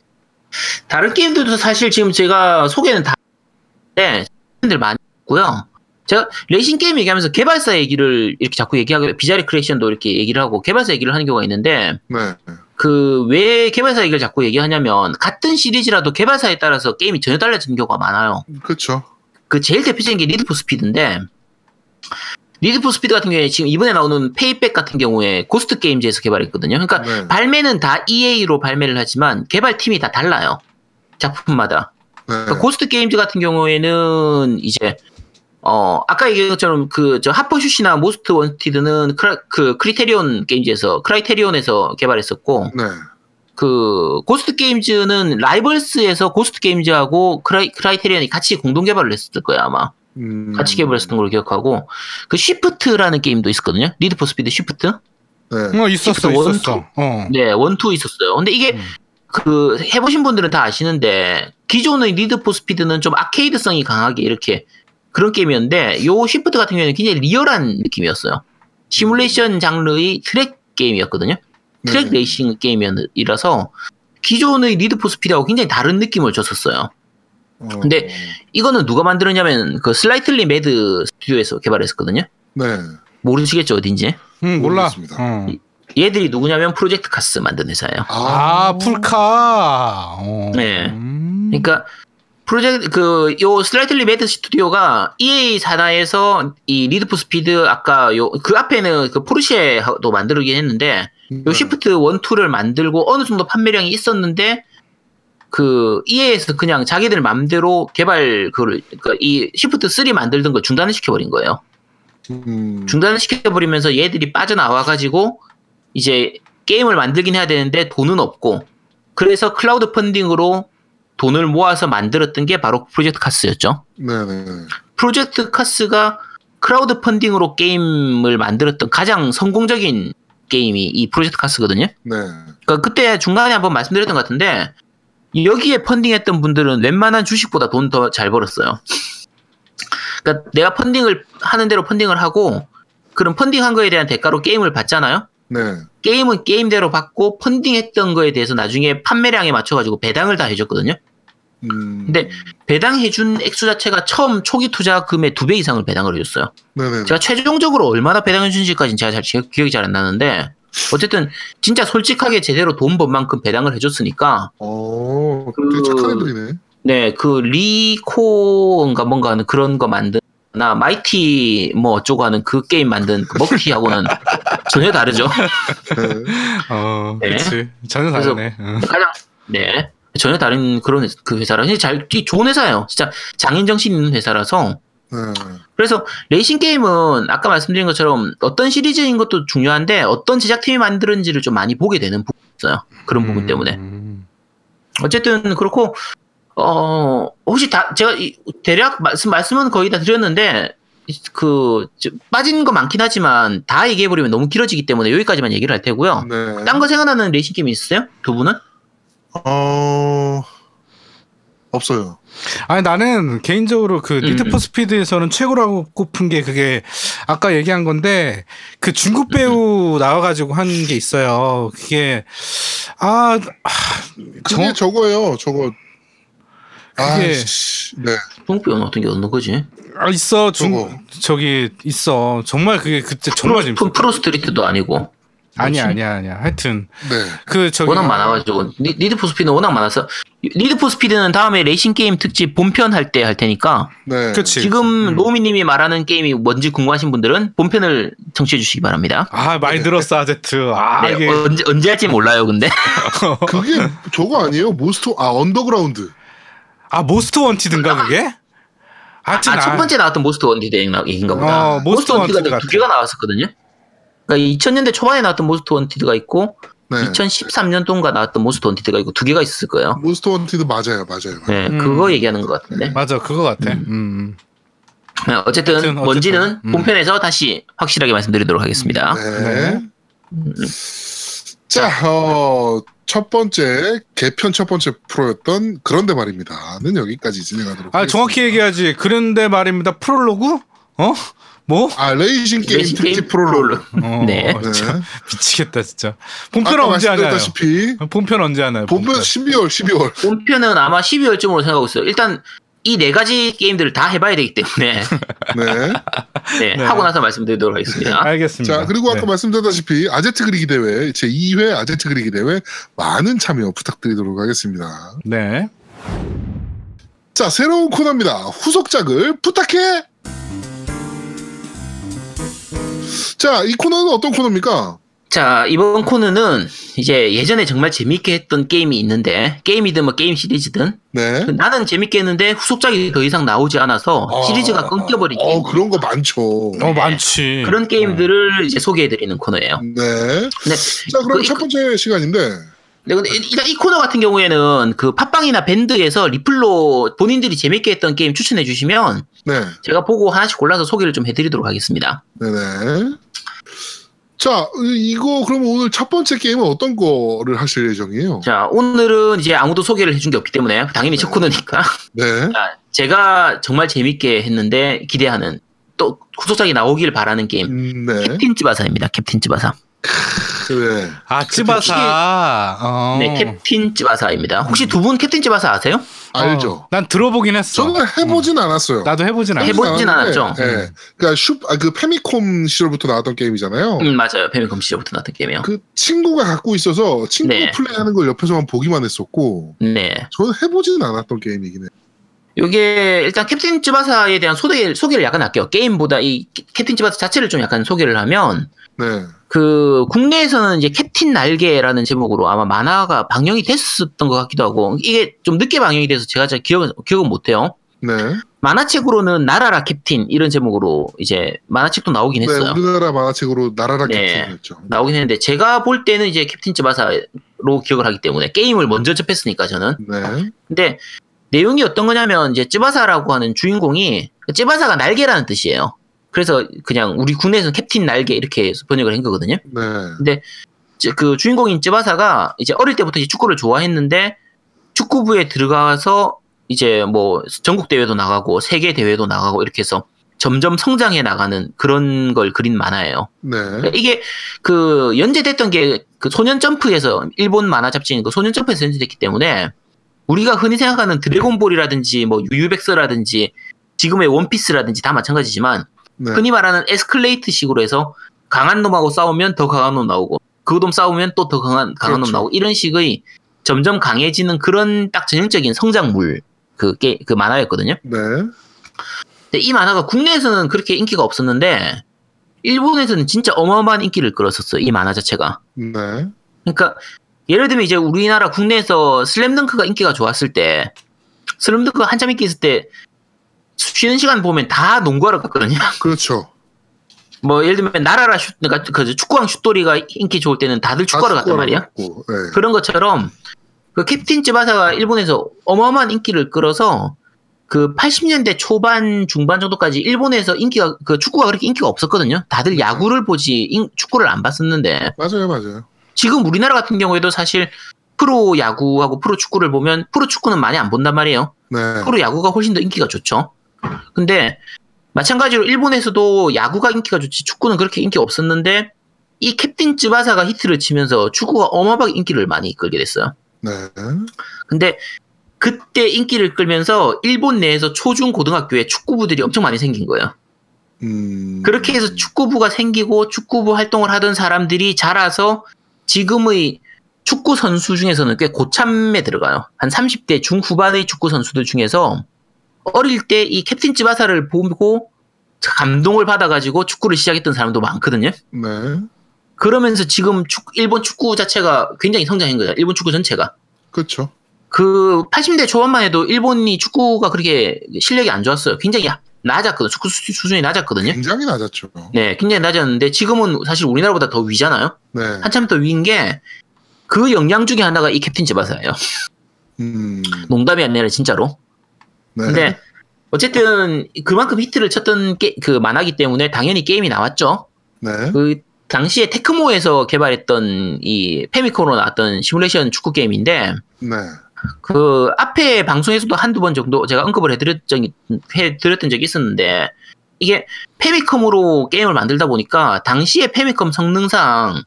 다른 게임들도 사실 지금 제가 소개는 다 했는데 들 많이 했고요. 제가 레이싱 게임 얘기하면서 개발사 얘기를 이렇게 자꾸 얘기하고 비자르 크리에이션도 이렇게 얘기를 하고 개발사 얘기를 하는 경우가 있는데 네. 그왜 개발사 얘기를 자꾸 얘기하냐면 같은 시리즈라도 개발사에 따라서 게임이 전혀 달라지는 경우가 많아요. 그렇죠. 그 제일 대표적인 게 니드 포 스피드인데 Need for Speed 같은 경우에 지금 이번에 나오는 Payback 같은 경우에 Ghost Games에서 개발했거든요. 그러니까 네. 발매는 다 EA로 발매를 하지만 개발팀이 다 달라요. 작품마다. 네. 그러니까 Ghost Games 같은 경우에는 이제 어 아까 얘기한 것처럼 그 저 Hot Pursuit이나 Most Wanted는 크라, 그 Criterion Games에서 Criterion에서 개발했었고 네. 그 Ghost Games는 Rivals에서 Ghost Games하고 크라이, Criterion이 같이 공동 개발을 했을 거예요 아마 음, 같이 개발했었던 걸로 기억하고 그 Shift라는 게임도 있었거든요 Need for Speed Shift 네. 어 있었어 Shift one, 있었어. 어. 네 one two 있었어요 근데 이게 음. 그 해보신 분들은 다 아시는데 기존의 Need for Speed는 좀 아케이드성이 강하게 이렇게 그런 게임이었는데 요 Shift 같은 경우에는 굉장히 리얼한 느낌이었어요. 시뮬레이션 장르의 트랙 게임이었거든요. 트랙 네. 레이싱 게임이라서 기존의 Need for Speed하고 굉장히 다른 느낌을 줬었어요. 어, 근데 이거는 누가 만들었냐면 그 Slightly Mad Studio에서 개발했었거든요. 네. 모르시겠죠 어딘지? 음, 몰라. 어. 얘들이 누구냐면 Project CARS 만든 회사예요. 아 풀카. 어. 네. 음. 그러니까 프로젝트 그 요 Slightly Mad Studio가 EA 산하에서 이 Need for Speed 아까 요 그 앞에는 그 포르쉐도 만들긴 했는데 요 네. Shift 1, 2를 만들고 어느 정도 판매량이 있었는데 그 EA에서 그냥 자기들 맘대로 개발 그걸 그러니까 이 Shift 3 만들던 걸 중단을 시켜버린 거예요. 음, 중단을 시켜버리면서 얘들이 빠져나와 가지고 이제 게임을 만들긴 해야 되는데 돈은 없고 그래서 크라우드 펀딩으로 돈을 모아서 만들었던 게 바로 Project CARS였죠. 네네. Project CARS가 크라우드 펀딩으로 게임을 만들었던 가장 성공적인 게임이 이 Project CARS거든요. 네. 그러니까 그때 중간에 한번 말씀드렸던 것 같은데 여기에 펀딩했던 분들은 웬만한 주식보다 돈 더 잘 벌었어요. 그러니까 내가 펀딩을 하는 대로 펀딩을 하고 그럼 펀딩한 거에 대한 대가로 게임을 받잖아요. 네. 게임은 게임대로 받고 펀딩했던 거에 대해서 나중에 판매량에 맞춰가지고 배당을 다 해줬거든요. 음, 근데 배당해준 액수 자체가 처음 초기 투자금의 두 배 이상을 배당을 해줬어요. 네네. 제가 최종적으로 얼마나 배당해준지까지는 제가 잘 기- 기억이 잘 안 나는데 어쨌든 진짜 솔직하게 제대로 돈 번 만큼 배당을 해줬으니까 어, 그- 되게 착한 애들이네. 네 그 ReCore인가 뭔가 하는 그런 거 만든 나 Mighty 뭐 어쩌고 하는 그 게임 만든 그 먹튀하고는 [laughs] 전혀 다르죠. 네. 어, 네. 그렇지. 전혀 다르네. 어. 가장 네. 전혀 다른 그런 회- 그 회사라. 진짜 잘, 이 좋은 회사예요. 진짜 장인 정신 있는 회사라서. 네. 그래서 레이싱 게임은 아까 말씀드린 것처럼 어떤 시리즈인 것도 중요한데 어떤 제작팀이 만드는지를 좀 많이 보게 되는 부분이 있어요. 그런 부분 때문에. 음. 어쨌든 그렇고 어 혹시 다 제가 이- 대략 말씀 말씀은 거의 다 드렸는데 그 저- 빠진 거 많긴 하지만 다 얘기해 버리면 너무 길어지기 때문에 여기까지만 얘기를 할 테고요. 네. 딴거 생각나는 레이싱 게임 있으세요? 두 분은? 어 없어요. 아니 나는 개인적으로 그 음, 니드포 스피드에서는 최고라고 꼽은 게 그게 아까 얘기한 건데 그 중국 음, 배우 나와가지고 한 게 있어요. 그게 아 그게 정- 저거예요. 저거. 그게- 아씨. 네. 중국 배우는 어떤 게 없는 거지? 아, 있어 중 저거. 저기 있어 정말 그게 그때 정말 재밌어. 프로, 프로 스트리트도 아니고 아니야? 아니야 아니야. 하여튼 네. 그 저기 워낙 많아가지고 니- 니드포 스피드는 워낙 많아서 니드포 스피드는 다음에 레이싱 게임 특집 본편 할 때 할 테니까 네. 그치. 지금 음. 로미님이 말하는 게임이 뭔지 궁금하신 분들은 본편을 청취해 주시기 바랍니다. 아 많이 들었어 아제트. 아 네, 이게 언제 언제 할지 몰라요, 근데. [laughs] 그게 저거 아니에요? 몬스터 아 언더그라운드. 아 Most Wanted인가 그게? 하여튼 아, 첫 아, 번째 나왔던 Most Wanted 얘기인가 보다. 어, Most Wanted Wanted가. 두 개가 나왔었거든요. 그러니까 2000년대 초반에 나왔던 Most Wanted가 있고 네. 2013년도인가 나왔던 Most Wanted가 있고 두 개가 있었을 거예요. Most Wanted 맞아요. 맞아요. 네, 음. 그거 얘기하는 것 같은데. 맞아 그거 같아. 음. 네, 어쨌든 어쨌든, 뭔지는 어쨌든, 음. 본편에서 다시 확실하게 말씀드리도록 하겠습니다. 네. 네. 자, 어, 첫 번째 개편 첫 번째 프로였던 그런데 말입니다.는 여기까지 진행하도록. 아 정확히 얘기하지. 그런데 말입니다. 프롤로그? 어? 뭐? 아 레이싱 게임 레이싱 특집 게임 프롤로그. 어, [laughs] 네. 진짜 네. 미치겠다 진짜. 본편 언제 하나요? 말씀드렸다시피 본편 언제 하나요? 본편 12월 12월. 본편은 아마 12월쯤으로 생각하고 있어요. 일단 이 네 가지 게임들을 다 해봐야 되기 때문에 [laughs] 네. 네, 네. 하고 나서 말씀드리도록 하겠습니다. [laughs] 알겠습니다. 자 그리고 아까 네. 말씀드렸다시피 아제트 그리기 대회 제 2회 아제트 그리기 대회 많은 참여 부탁드리도록 하겠습니다. 네. 자 새로운 코너입니다. 후속작을 부탁해. 자 이 코너는 어떤 코너입니까? 자, 이번 코너는 이제 예전에 정말 재밌게 했던 게임이 있는데, 게임이든 뭐 게임 시리즈든, 네. 나는 재밌게 했는데 후속작이 더 이상 나오지 않아서 아, 시리즈가 끊겨버린 게임. 어 그런 거 많죠. 어 많지. 그런 게임들을 이제 소개해드리는 코너예요. 네. 근데, 자 그럼 그- 첫 번째 시간인데 네, 근데 일단 이 코너 같은 경우에는 그 팟빵이나 밴드에서 리플로 본인들이 재밌게 했던 게임 추천해 주시면 네. 제가 보고 하나씩 골라서 소개를 좀 해드리도록 하겠습니다. 네네. 자, 이거 그러면 오늘 첫 번째 게임은 어떤 거를 하실 예정이에요? 자, 오늘은 이제 아무도 소개를 해준 게 없기 때문에 당연히 첫 코너니까. 네. [laughs] 자, 제가 정말 재밌게 했는데 기대하는 또 후속작이 나오길 바라는 게임. 음, 네. 캡틴 츠바사입니다. 캡틴 츠바사. 그래. 아 츠바사. 어. 네, 캡틴 츠바사입니다. 혹시 두 분 캡틴 츠바사 아세요? 알죠. 어, 난 들어보긴 했어. 저는 해보진 않았어요. 나도 해보진 않았어. 해보- 해보진 않았는데, 않았죠? 네. 그러니까 슈, 아, 그 패미컴 시절부터 나왔던 게임이잖아요. 음, 맞아요. 패미컴 시절부터 나왔던 게임이요. 그 친구가 갖고 있어서 친구 네. 플레이하는 걸 옆에서만 보기만 했었고 네. 저는 해보진 않았던 게임이긴 해 요. 요게 일단 캡틴 찌바사에 대한 소개, 소개를 약간 할게요. 게임보다 이 캡틴 찌바사 자체를 좀 약간 소개를 하면 네. 그 국내에서는 이제 캡틴 날개라는 제목으로 아마 만화가 방영이 됐었던 것 같기도 하고 이게 좀 늦게 방영이 돼서 제가 잘 기억은 기억은 못해요. 네. 만화책으로는 나라라 캡틴 이런 제목으로 이제 만화책도 나오긴 네, 했어요. 우리나라 만화책으로 나라라 네. 캡틴이었죠. 나오긴 했는데 제가 볼 때는 이제 캡틴 찌바사로 기억을 하기 때문에 게임을 먼저 접했으니까 저는. 네. 근데 내용이 어떤 거냐면 이제 찌바사라고 하는 주인공이 찌바사가 날개라는 뜻이에요. 그래서 그냥 우리 국내에서는 캡틴 날개 이렇게 번역을 한 거거든요. 네. 이제 그 주인공인 찌바사가 이제 어릴 때부터 이제 축구를 좋아했는데 축구부에 들어가서 이제 뭐 전국 대회도 나가고 세계 대회도 나가고 이렇게 해서 점점 성장해 나가는 그런 걸 그린 만화예요. 네. 그러니까 이게 그 연재됐던 게 그 소년 점프에서 일본 만화 잡지인 그 소년 점프에서 연재됐기 때문에 우리가 흔히 생각하는 드래곤볼이라든지 뭐 유유백서라든지 지금의 원피스라든지 다 마찬가지지만 네. 흔히 말하는 escalate식으로 해서 강한 놈하고 싸우면 더 강한 놈 나오고 그 놈 싸우면 또 더 강한 강한 놈 그렇죠. 나오고 이런 식의 점점 강해지는 그런 딱 전형적인 성장물 그, 게, 그 만화였거든요. 네. 이 만화가 국내에서는 그렇게 인기가 없었는데 일본에서는 진짜 어마어마한 인기를 끌었었어요. 이 만화 자체가. 네. 그러니까 예를 들면 이제 우리나라 국내에서 슬램덩크가 인기가 좋았을 때 슬램덩크가 한참 인기 있을 때 쉬는 시간 보면 다 농구하러 갔거든요. [laughs] 그렇죠. 뭐 예를 들면 나라라 슛, 그러니까 그 축구왕 슛돌이가 인기 좋을 때는 다들 축구하러 갔단 말이야. 갔고, 네. 그런 것처럼 그 캡틴 츠바사가 일본에서 어마어마한 인기를 끌어서 그 80년대 초반 중반 정도까지 일본에서 인기가 그 축구가 그렇게 인기가 없었거든요. 다들 야구를 보지 인- 축구를 안 봤었는데 맞아요, 맞아요. 지금 우리나라 같은 경우에도 사실 프로 야구하고 프로 축구를 보면 프로 축구는 많이 안 본단 말이에요. 네. 프로 야구가 훨씬 더 인기가 좋죠. 근데 마찬가지로 일본에서도 야구가 인기가 좋지 축구는 그렇게 인기 없었는데 이 캡틴 츠바사가 히트를 치면서 축구가 어마어마하게 인기를 많이 끌게 됐어요. 네. 근데 그때 인기를 끌면서 일본 내에서 초중 고등학교에 축구부들이 엄청 많이 생긴 거예요. 음. 그렇게 해서 축구부가 생기고 축구부 활동을 하던 사람들이 자라서 지금의 축구 선수 중에서는 꽤 고참에 들어가요. 한 30대 중후반의 축구 선수들 중에서 어릴 때 이 캡틴 츠바사를 보고 감동을 받아가지고 축구를 시작했던 사람도 많거든요. 네. 그러면서 지금 축- 일본 축구 자체가 굉장히 성장한 거예요. 일본 축구 전체가. 그렇죠. 그 80대 초반만 해도 일본이 축구가 그렇게 실력이 안 좋았어요. 굉장히 낮았거든요. 축구 수- 수준이 낮았거든요. 굉장히 낮았죠. 네, 굉장히 낮았는데 지금은 사실 우리나라보다 더 위잖아요. 네. 한참 더 위인 게 그 영향 중에 하나가 이 캡틴 츠바사예요. 음. 농담이 아니라 진짜로. 네. 근데 어쨌든 그만큼 히트를 쳤던 게, 그 만화기 때문에 당연히 게임이 나왔죠. 네. 그 당시에 테크모에서 개발했던 이 패미컴으로 나왔던 시뮬레이션 축구 게임인데 네. 그 앞에 방송에서도 한두 번 정도 제가 언급을 해드렸 적이, 해드렸던 적이 있었는데 이게 패미컴으로 게임을 만들다 보니까 당시에 패미컴 성능상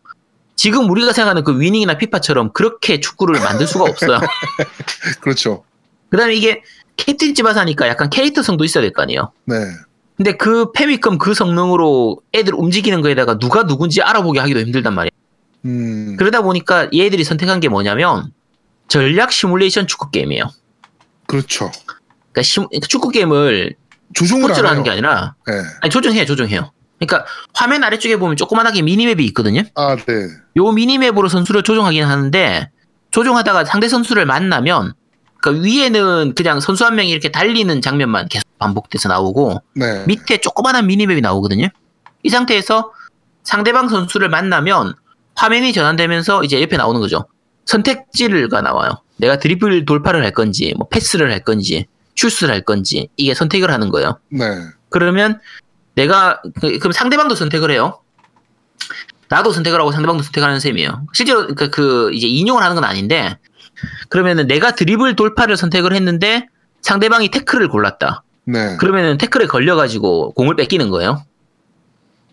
지금 우리가 생각하는 그 위닝이나 피파처럼 그렇게 축구를 만들 수가 없어요. [laughs] 그렇죠. 그 다음에 이게 캡틴 찌바사니까 약간 캐릭터성도 있어야 될 거 아니에요. 네. 근데 그 페미컴 그 성능으로 애들 움직이는 거에다가 누가 누군지 알아보게 하기도 힘들단 말이에요. 음. 그러다 보니까 얘들이 선택한 게 뭐냐면 전략 시뮬레이션 축구 게임이에요. 그렇죠. 그러니까 시- 그러니까 축구 게임을 조종을 하는 게. 아니라 네. 아니 조정해요 조정해요 그러니까 화면 아래쪽에 보면 조그만하게 미니맵이 있거든요 아, 네. 요 미니맵으로 선수를 조정하긴 하는데 조정하다가 상대 선수를 만나면 그러니까 위에는 그냥 선수 한 명이 이렇게 달리는 장면만 계속 반복돼서 나오고 네. 밑에 조그만한 미니맵이 나오거든요 이 상태에서 상대방 선수를 만나면 화면이 전환되면서 이제 옆에 나오는 거죠 선택지가 나와요 내가 드리블 돌파를 할 건지 뭐 패스를 할 건지 슛을 할 건지 이게 선택을 하는 거예요 네. 그러면 내가 그- 그럼 상대방도 선택을 해요. 나도 선택을 하고 상대방도 선택하는 셈이에요. 실제로 그, 그 이제 인용을 하는 건 아닌데 그러면은 내가 드리블 돌파를 선택을 했는데 상대방이 태클을 골랐다. 네. 그러면은 태클에 걸려가지고 공을 뺏기는 거예요.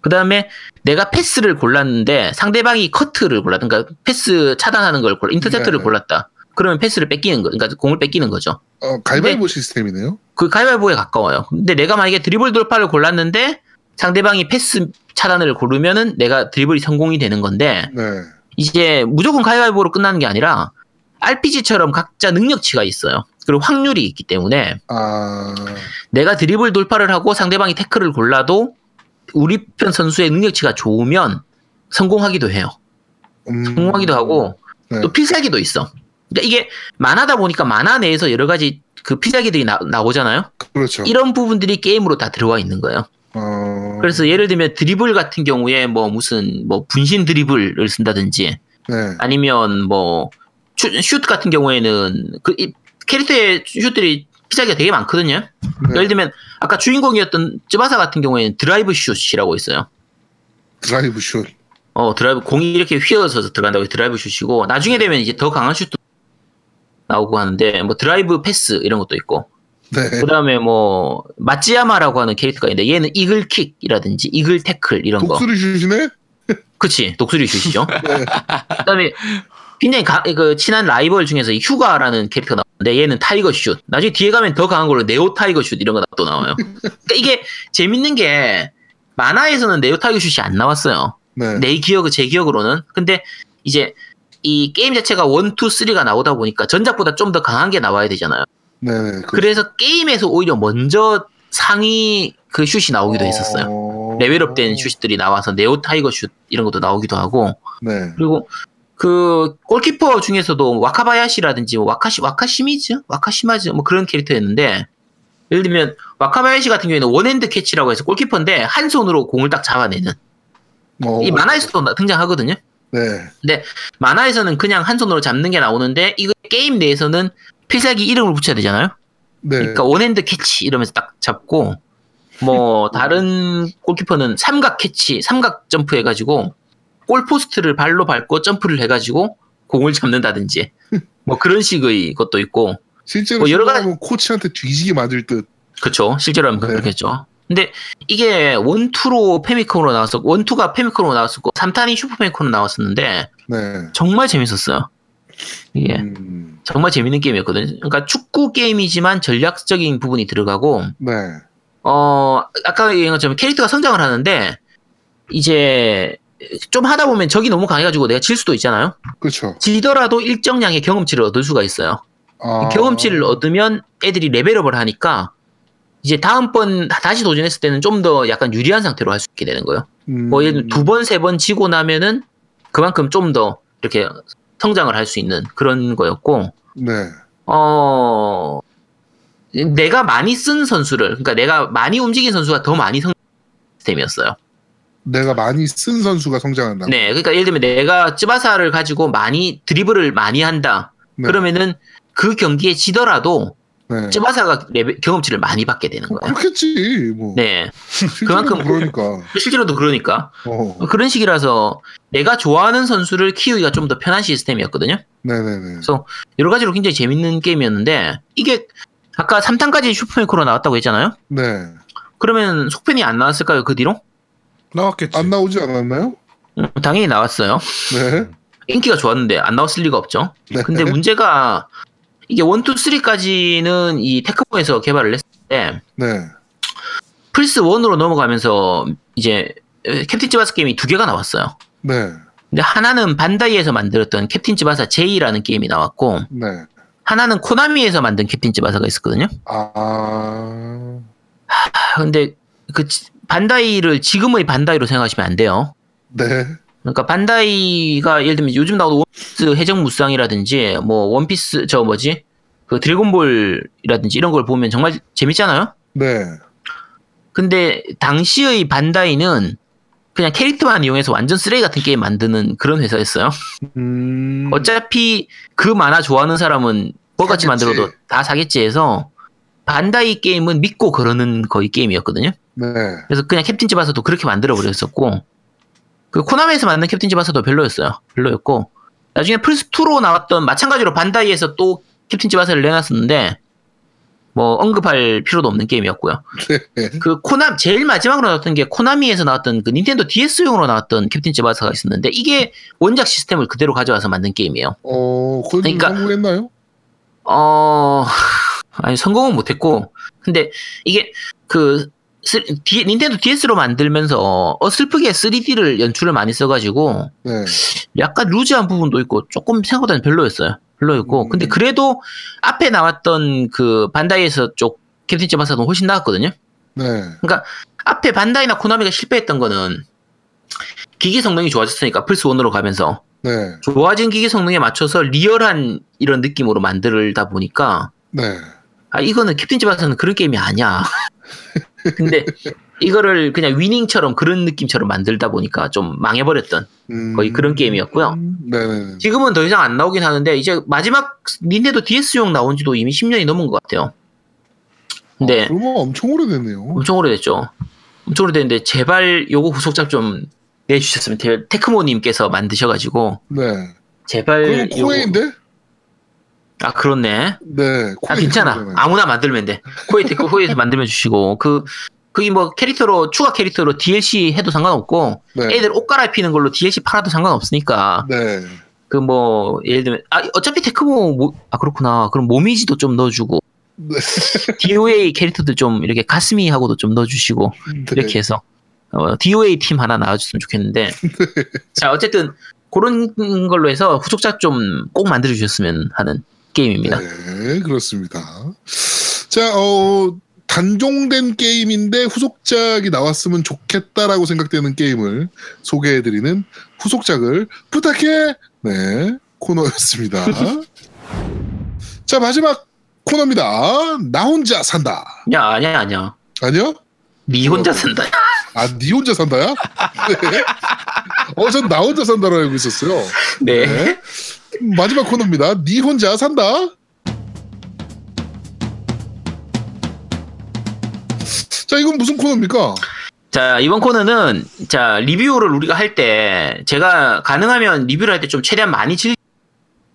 그 다음에 내가 패스를 골랐는데 상대방이 커트를 골랐다. 그러니까 패스 차단하는 걸 골라, 인터셉트를 네. 골랐다. 그러면 패스를 뺏기는 거, 그러니까 공을 뺏기는 거죠. 어, 가위바위보 시스템이네요. 그 가위바위보에 가까워요. 근데 내가 만약에 드리블 돌파를 골랐는데 상대방이 패스 차단을 고르면은 내가 드리블이 성공이 되는 건데 네. 이제 무조건 가위바위보로 끝나는 게 아니라 RPG처럼 각자 능력치가 있어요. 그리고 확률이 있기 때문에 아, 내가 드리블 돌파를 하고 상대방이 태클을 골라도 우리 편 선수의 능력치가 좋으면 성공하기도 해요. 음. 성공하기도 하고 네. 또 필살기도 있어. 그러니까 이게 만화다 보니까 만화 내에서 여러 가지 그 필살기들이 나, 나오잖아요. 그렇죠. 이런 부분들이 게임으로 다 들어와 있는 거예요. 어, 그래서 예를 들면 드리블 같은 경우에 뭐 무슨 뭐 분신 드리블을 쓴다든지 네. 아니면 뭐 슛, 슛 같은 경우에는 그이 캐릭터의 슛들이 피자기가 되게 많거든요. 네. 예를 들면 아까 주인공이었던 쯔바사 같은 경우에는 드라이브 슛이라고 있어요. 드라이브 슛. 어 드라이브 공이 이렇게 휘어져서 들어간다고 드라이브 슛이고 나중에 되면 이제 더 강한 슛도 나오고 하는데 뭐 드라이브 패스 이런 것도 있고 네. 그 다음에 뭐 마찌야마라고 하는 캐릭터가 있는데 얘는 eagle 킥이라든지 eagle 태클 이런 거 독수리 슛이네? 그치 독수리 슛이죠. [laughs] 네. 그 다음에 굉장히 가- 그 친한 라이벌 중에서 이 휴가라는 캐릭터가 나오는데 얘는 tiger 슛. 나중에 뒤에 가면 더 강한 걸로 neo tiger 슛 이런 거 또 나와요. 그러니까 이게 재밌는 게 만화에서는 neo tiger 슛이 안 나왔어요. 네. 내 기억 제 기억으로는. 근데 이제 이 게임 자체가 1, 2, 3가 나오다 보니까 전작보다 좀 더 강한 게 나와야 되잖아요. 네. 네. 그- 그래서 게임에서 오히려 먼저 상위 그 슛이 나오기도 했었어요. 어, level up된 슛들이 나와서 neo tiger 슛 이런 것도 나오기도 하고 네. 그리고 그 골키퍼 중에서도 와카바야시라든지 뭐 와카시 와카시미즈 와카시마즈 뭐 그런 캐릭터였는데 예를 들면 와카바야시 같은 경우에는 one hand 캐치라고 해서 골키퍼인데 한 손으로 공을 딱 잡아내는 어, 이 만화에서도 나- 등장하거든요. 네. 만화에서는 그냥 한 손으로 잡는 게 나오는데 이거 게임 내에서는 필살기 이름을 붙여야 되잖아요. 네. 그러니까 one hand 캐치 이러면서 딱 잡고 뭐 [laughs] 다른 골키퍼는 삼각 캐치, 삼각 점프 해가지고 골 포스트를 발로 밟고 점프를 해가지고 공을 잡는다든지 뭐 그런 식의 것도 있고 실제로 뭐 여러 가지- 코치한테 뒤지게 맞을 듯. 그쵸 실제로 하면 네. 그렇겠죠. 근데 이게 원투로 페미컴으로 나왔었고 원투가 페미컴으로 나왔었고 3탄이 슈퍼 페미컴으로 나왔었는데 네. 정말 재밌었어요. 이게 음, 정말 재밌는 게임이었거든요. 그러니까 축구 게임이지만 전략적인 부분이 들어가고 네. 어, 아까 얘기한 것처럼 캐릭터가 성장을 하는데, 이제, 좀 하다 보면 적이 너무 강해가지고 내가 질 수도 있잖아요? 그렇죠. 지더라도 일정량의 경험치를 얻을 수가 있어요. 아, 경험치를 얻으면 애들이 레벨업을 하니까, 이제 다음번 다시 도전했을 때는 좀 더 약간 유리한 상태로 할 수 있게 되는 거예요. 음, 뭐, 예를 두 번, 세 번 지고 나면은 그만큼 좀 더 이렇게 성장을 할 수 있는 그런 거였고, 네. 어, 내가 많이 쓴 선수를, 그러니까 내가 많이 움직인 선수가 더 많이 성 시스템이었어요. 내가 많이 쓴 선수가 성장한다. 네, 그러니까 예를 들면 내가 쯔바사를 가지고 많이 드리블을 많이 한다. 네. 그러면은 그 경기에 지더라도 네. 쯔바사가 레벨, 경험치를 많이 받게 되는 뭐 거예요. 그렇겠지. 뭐. 네, 그만큼- 그러니까. [laughs] 실제로도 그러니까 어. 그런 식이라서 내가 좋아하는 선수를 키우기가 좀 더 편한 시스템이었거든요. 네네네. 그래서 여러 가지로 굉장히 재밌는 게임이었는데 이게 아까 3탄까지 슈퍼패미컴으로 나왔다고 했잖아요. 네. 그러면 속편이 안 나왔을까요? 그 뒤로? 나왔겠지. 안 나오지 않았나요? 음, 당연히 나왔어요. 네. 인기가 좋았는데 안 나왔을 리가 없죠. 네. 근데 문제가 이게 1, 2, 3까지는 이 테크모에서 개발을 했을 때 네. 플스 1으로 넘어가면서 이제 캡틴 츠바사 게임이 두 개가 나왔어요. 네. 근데 하나는 반다이에서 만들었던 캡틴 츠바사 J라는 게임이 나왔고 네. 하나는 코나미에서 만든 캡틴 츠바사가 있었거든요. 아. 아, 근데 그 지- 반다이를 지금의 반다이로 생각하시면 안 돼요. 네. 그러니까 반다이가 예를 들면 요즘 나오는 원피스 해적 무쌍이라든지 뭐 원피스 저 뭐지 그 드래곤볼이라든지 이런 걸 보면 정말 재밌잖아요. 네. 근데 당시의 반다이는 그냥 캐릭터만 이용해서 완전 쓰레기 같은 게임 만드는 그런 회사였어요. 음. 어차피 그 만화 좋아하는 사람은 뭐같이. 만들어도 다 사겠지 해서 반다이 게임은 믿고 그러는 거의 게임이었거든요. 네. 그래서 그냥 캡틴 츠바사도 그렇게 만들어 버렸었고 그 코나미에서 만든 캡틴 츠바사도 별로였어요. 별로였고 나중에 플스 2로 나왔던 마찬가지로 반다이에서 또 캡틴 츠바사를 내놨었는데 뭐 언급할 필요도 없는 게임이었고요. 네. 그 코나 제일 마지막으로 나왔던 게 코나미에서 나왔던 그 닌텐도 DS용으로 나왔던 캡틴 츠바사가 있었는데 이게 원작 시스템을 그대로 가져와서 만든 게임이에요. 어, 그러니까- 성공했나요? 어, 아니, 성공은 못했고, 근데 이게 그, 쓰- 디- 닌텐도 DS로 만들면서 어슬프게 3D를 연출을 많이 써가지고 네. 약간 루즈한 부분도 있고 조금 생각보다는 별로였어요. 별로였고, 음. 근데 그래도 앞에 나왔던 그 반다이에서 쪽 캡틴 츠바사도 훨씬 나았거든요. 네. 앞에 반다이나 코나미가 실패했던 거는 기기 성능이 좋아졌으니까 플스 1으로 가면서 네. 좋아진 기기 성능에 맞춰서 리얼한 이런 느낌으로 만들다 보니까 네. 아 이거는 캡틴 츠바사는 그런 게임이 아니야. [laughs] 근데 이거를 그냥 위닝처럼 그런 느낌처럼 만들다 보니까 좀 망해버렸던 음. 거의 그런 게임이었고요. 네네. 지금은 더 이상 안 나오긴 하는데 이제 마지막 닌텐도 DS용 나온 지도 이미 10년이 넘은 것 같아요. 근데 아, 그러면 엄청 오래됐네요. 엄청 오래됐죠. 엄청 오래됐는데 제발 요거 후속작 좀 내주셨으면. 테크모님께서 만드셔가지고 네. 제발 요거- 코에이인데? 아 그렇네. 네. 아 괜찮아. 아무나 만들면 돼. 코에 테크 코에서 만들면 주시고 그 그게 뭐 캐릭터로 추가 캐릭터로 DLC 해도 상관없고 네. 애들 옷 갈아입히는 걸로 DLC 팔아도 상관없으니까 네. 그 뭐 예를 들면 아 어차피 테크모 모, 아 그렇구나. 그럼 모미지도 좀 넣어주고 네. [laughs] DOA 캐릭터들 좀 이렇게 가스미하고도 좀 넣어주시고 네. 이렇게 해서 어, DOA 팀 하나 나와줬으면 좋겠는데 [laughs] 자 어쨌든 그런 걸로 해서 후속작 좀 꼭 만들어 주셨으면 하는 게임입니다. 네, 그렇습니다. 자, 어, 단종된 게임인데 후속작이 나왔으면 좋겠다라고 생각되는 게임을 소개해드리는 후속작을 부탁해 네 코너였습니다. [laughs] 자 마지막 코너입니다. 나 혼자 산다. 야 아니야 아니야. 아니요? 니 혼자 산다. 아, 니 혼자 산다야? 네. [laughs] 어, 전 나 혼자 산다로 알고 있었어요. 네. 네. 마지막 코너입니다. 니 혼자 산다. 자, 이건 무슨 코너입니까? 자 이번 코너는 자 리뷰를 우리가 할 때 제가 가능하면 리뷰를 할 때 좀 최대한 많이 즐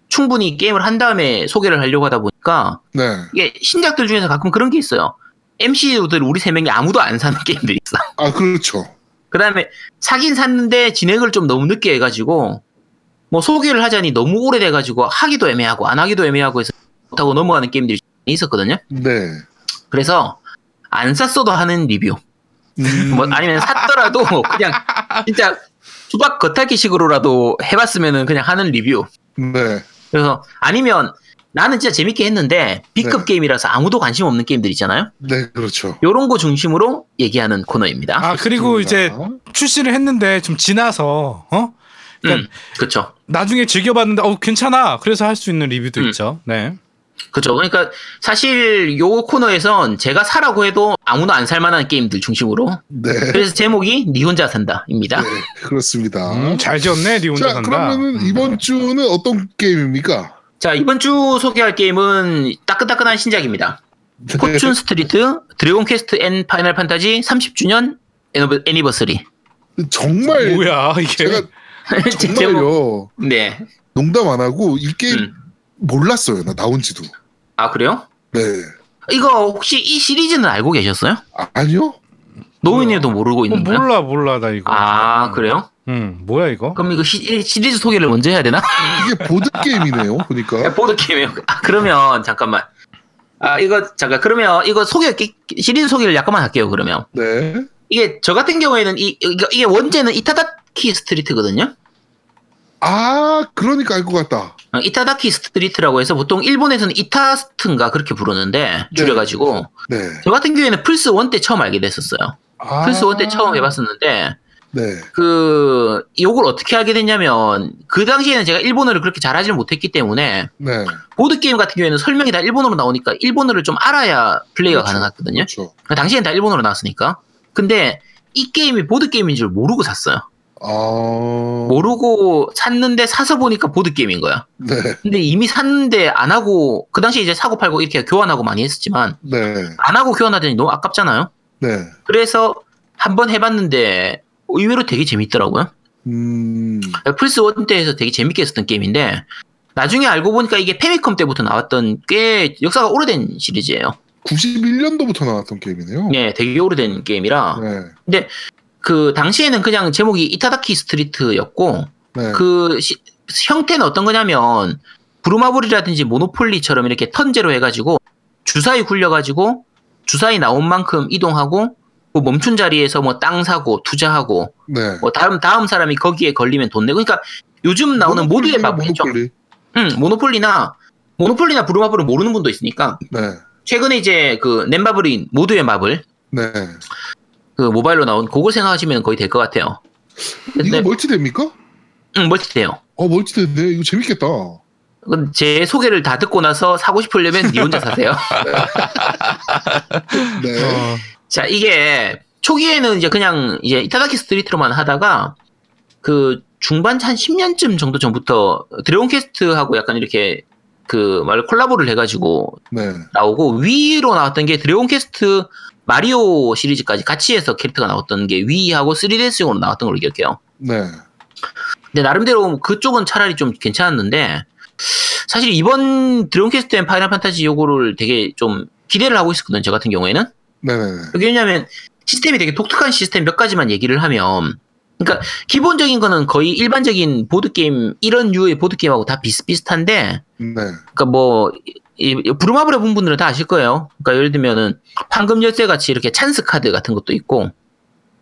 충분히 게임을 한 다음에 소개를 하려고 하다 보니까 네. 이게 신작들 중에서 가끔 그런 게 있어요. MCU들 우리 세 명이 아무도 안 사는 게임들이 있어. 아, 그렇죠. 그 다음에 사긴 샀는데 진행을 좀 너무 늦게 해가지고 뭐 소개를 하자니 너무 오래돼가지고 하기도 애매하고 안 하기도 애매하고 해서 못하고 넘어가는 게임들이 있었거든요. 네. 그래서 안 샀어도 하는 리뷰. 음, 뭐 아니면 샀더라도 [laughs] 그냥 진짜 수박 겉핥기식으로라도 해봤으면은 그냥 하는 리뷰. 네. 그래서 아니면 나는 진짜 재밌게 했는데 B급 네. 게임이라서 아무도 관심 없는 게임들 있잖아요. 네, 그렇죠. 요런 거 중심으로 얘기하는 코너입니다. 아 그리고 이제. 출시를 했는데 좀 지나서 어 그러니까 음, 그쵸. 나중에 즐겨 봤는데 어 괜찮아 그래서 할 수 있는 리뷰도 음. 있죠. 네. 그죠. 그러니까 사실 요 코너에선 제가 사라고 해도 아무도 안 살 만한 게임들 중심으로. 네. 그래서 제목이 니 혼자 산다입니다. 네, 그렇습니다. 음, 잘 지었네 니 혼자 자, 산다. 그러면은 음. 이번 주는 어떤 게임입니까? 자 이번 주 소개할 게임은 따끈따끈한 신작입니다. 네. 포춘 스트리트 드래곤 퀘스트 앤 파이널 판타지 30주년 anniver- anniversary. 정말 뭐야 이게 제가 [laughs] 정말요 네. 농담 안 하고 이 게임 음. 몰랐어요 나 나온지도 아 그래요? 네 이거 혹시 이 시리즈는 알고 계셨어요? 아, 아니요 노인님도 모르고 어, 있는 거예요? 몰라 몰라 나 이거. 아 그래요? 음 뭐야 이거? 그럼 이거 시, 이 시리즈 소개를 먼저 해야 되나? 이게 보드 게임이네요 보니까 [laughs] 보드 게임이에요. 아, 그러면 잠깐만. 아 이거 잠깐 그러면 이거 소개 시리즈 소개를 약간만 할게요. 그러면 네 이게 저 같은 경우에는 이 이게 원제는 이타다키 스트리트거든요. 아 그러니까 알 것 같다 어, 이타다키 스트리트라고 해서 보통 일본에서는 이타스트인가 그렇게 부르는데 줄여가지고 네저 같은 경우에는 플스 1때 처음 알게 됐었어요. 아, 플스 1때 처음 해봤었는데 네그 요걸 어떻게 하게 됐냐면 그 당시에는 제가 일본어를 그렇게 잘하지는 못했기 때문에 네 보드 게임 같은 경우에는 설명이 다 일본어로 나오니까 일본어를 좀 알아야 플레이가 그렇죠. 가능하거든요. 그렇죠 그 당시엔 다 일본어로 나왔으니까. 근데 이 게임이 보드 게임인 줄 모르고 샀어요. 아 모르고 샀는데 사서 보니까 보드 게임인 거야. 네 근데 이미 샀는데 안 하고 그 당시에 이제 사고 팔고 이렇게 교환하고 많이 했었지만 네, 안 하고 교환하더니 너무 아깝잖아요. 네. 그래서 한번 해봤는데 의외로 되게 재밌더라고요. 음, 플스 1 때에서 되게 재밌게 했었던 게임인데 나중에 알고 보니까 이게 페미컴 때부터 나왔던 꽤 역사가 오래된 시리즈예요. 91년도부터 나왔던 게임이네요. 네, 되게 오래된 게임이라 네, 그 당시에는 그냥 제목이 이타다키 스트리트였고 네. 그 시- 형태는 어떤 거냐면 브루마블이라든지 모노폴리처럼 이렇게 턴제로 해가지고 주사위 굴려가지고 주사위 나온 만큼 이동하고 뭐 멈춘 자리에서 뭐 땅 사고 투자하고 네. 뭐 다음 다음 사람이 거기에 걸리면 돈 내고 그러니까 요즘 나오는 모두의. 모노폴리. 응, 모노폴리나 모노폴리나 브루마블을 모르는 분도 있으니까 네, 최근에 이제 그 넷마블인 모두의 마블 네. 그 모바일로 나온 그걸 생각하시면 거의 될 것 같아요. 이거 멀티 됩니까? 응, 멀티 돼요. 어, 멀티 되네. 이거 재밌겠다. 제 소개를 다 듣고 나서 사고 싶으려면 니 혼자 사세요. [laughs] 네. 어, 자, 이게 초기에는 이제 그냥 이제 이타다키 스트리트로만 하다가 그 중반 한 10년쯤 정도 전부터 드래곤 퀘스트하고 약간 이렇게 그 말 콜라보를 해가지고 네. 나오고 Wii로 나왔던 게 드래곤 퀘스트 마리오 시리즈까지 같이 해서 캐릭터가 나왔던 게 Wii하고 3DS용으로 나왔던 걸로 기억해요. 네. 근데 나름대로 그쪽은 차라리 좀 괜찮았는데 사실 이번 드래곤 퀘스트 앤 파이널 판타지 요거를 되게 좀 기대를 하고 있었거든요. 저 같은 경우에는. 네네네. 왜냐면 시스템이 되게 독특한 시스템 몇 가지만 얘기를 하면 그러니까 기본적인 거는 거의 일반적인 보드 게임 이런 류의 보드 게임하고 다 비슷비슷한데 네. 그러니까 뭐 이, 이 브루마블에 본 분들은 다 아실 거예요. 그러니까 예를 들면은 황금 열쇠 같이 이렇게 찬스 카드 같은 것도 있고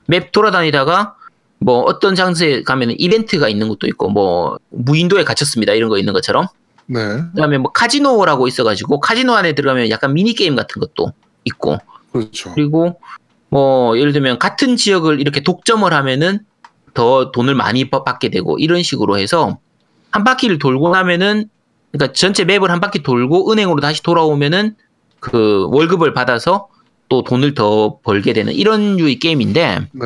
맵 돌아다니다가 뭐 어떤 장소에 가면은 이벤트가 있는 것도 있고 뭐 무인도에 갇혔습니다 이런 거 있는 것처럼 네. 그다음에 뭐 카지노라고 있어가지고 카지노 안에 들어가면 약간 미니 게임 같은 것도 있고 그렇죠. 그리고 뭐 예를 들면 같은 지역을 이렇게 독점을 하면은 더 돈을 많이 버- 받게 되고 이런 식으로 해서 한 바퀴를 돌고 나면은 그러니까 전체 맵을 한 바퀴 돌고 은행으로 다시 돌아오면은 그 월급을 받아서 또 돈을 더 벌게 되는 이런 유의 게임인데 네.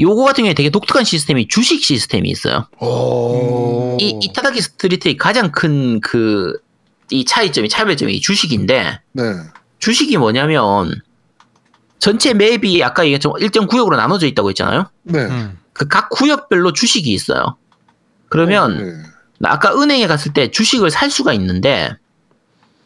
요거 같은 경우에 되게 독특한 시스템이 주식 시스템이 있어요. 오. 이 이타다키 스트리트의 가장 큰 그 이 차이점이 차별점이 이 주식인데 네. 주식이 뭐냐면 전체 맵이 아까 얘기했지만 일정 구역으로 나눠져 있다고 했잖아요. 네. 음. 그각 구역별로 주식이 있어요. 그러면 네. 나 아까 은행에 갔을 때 주식을 살 수가 있는데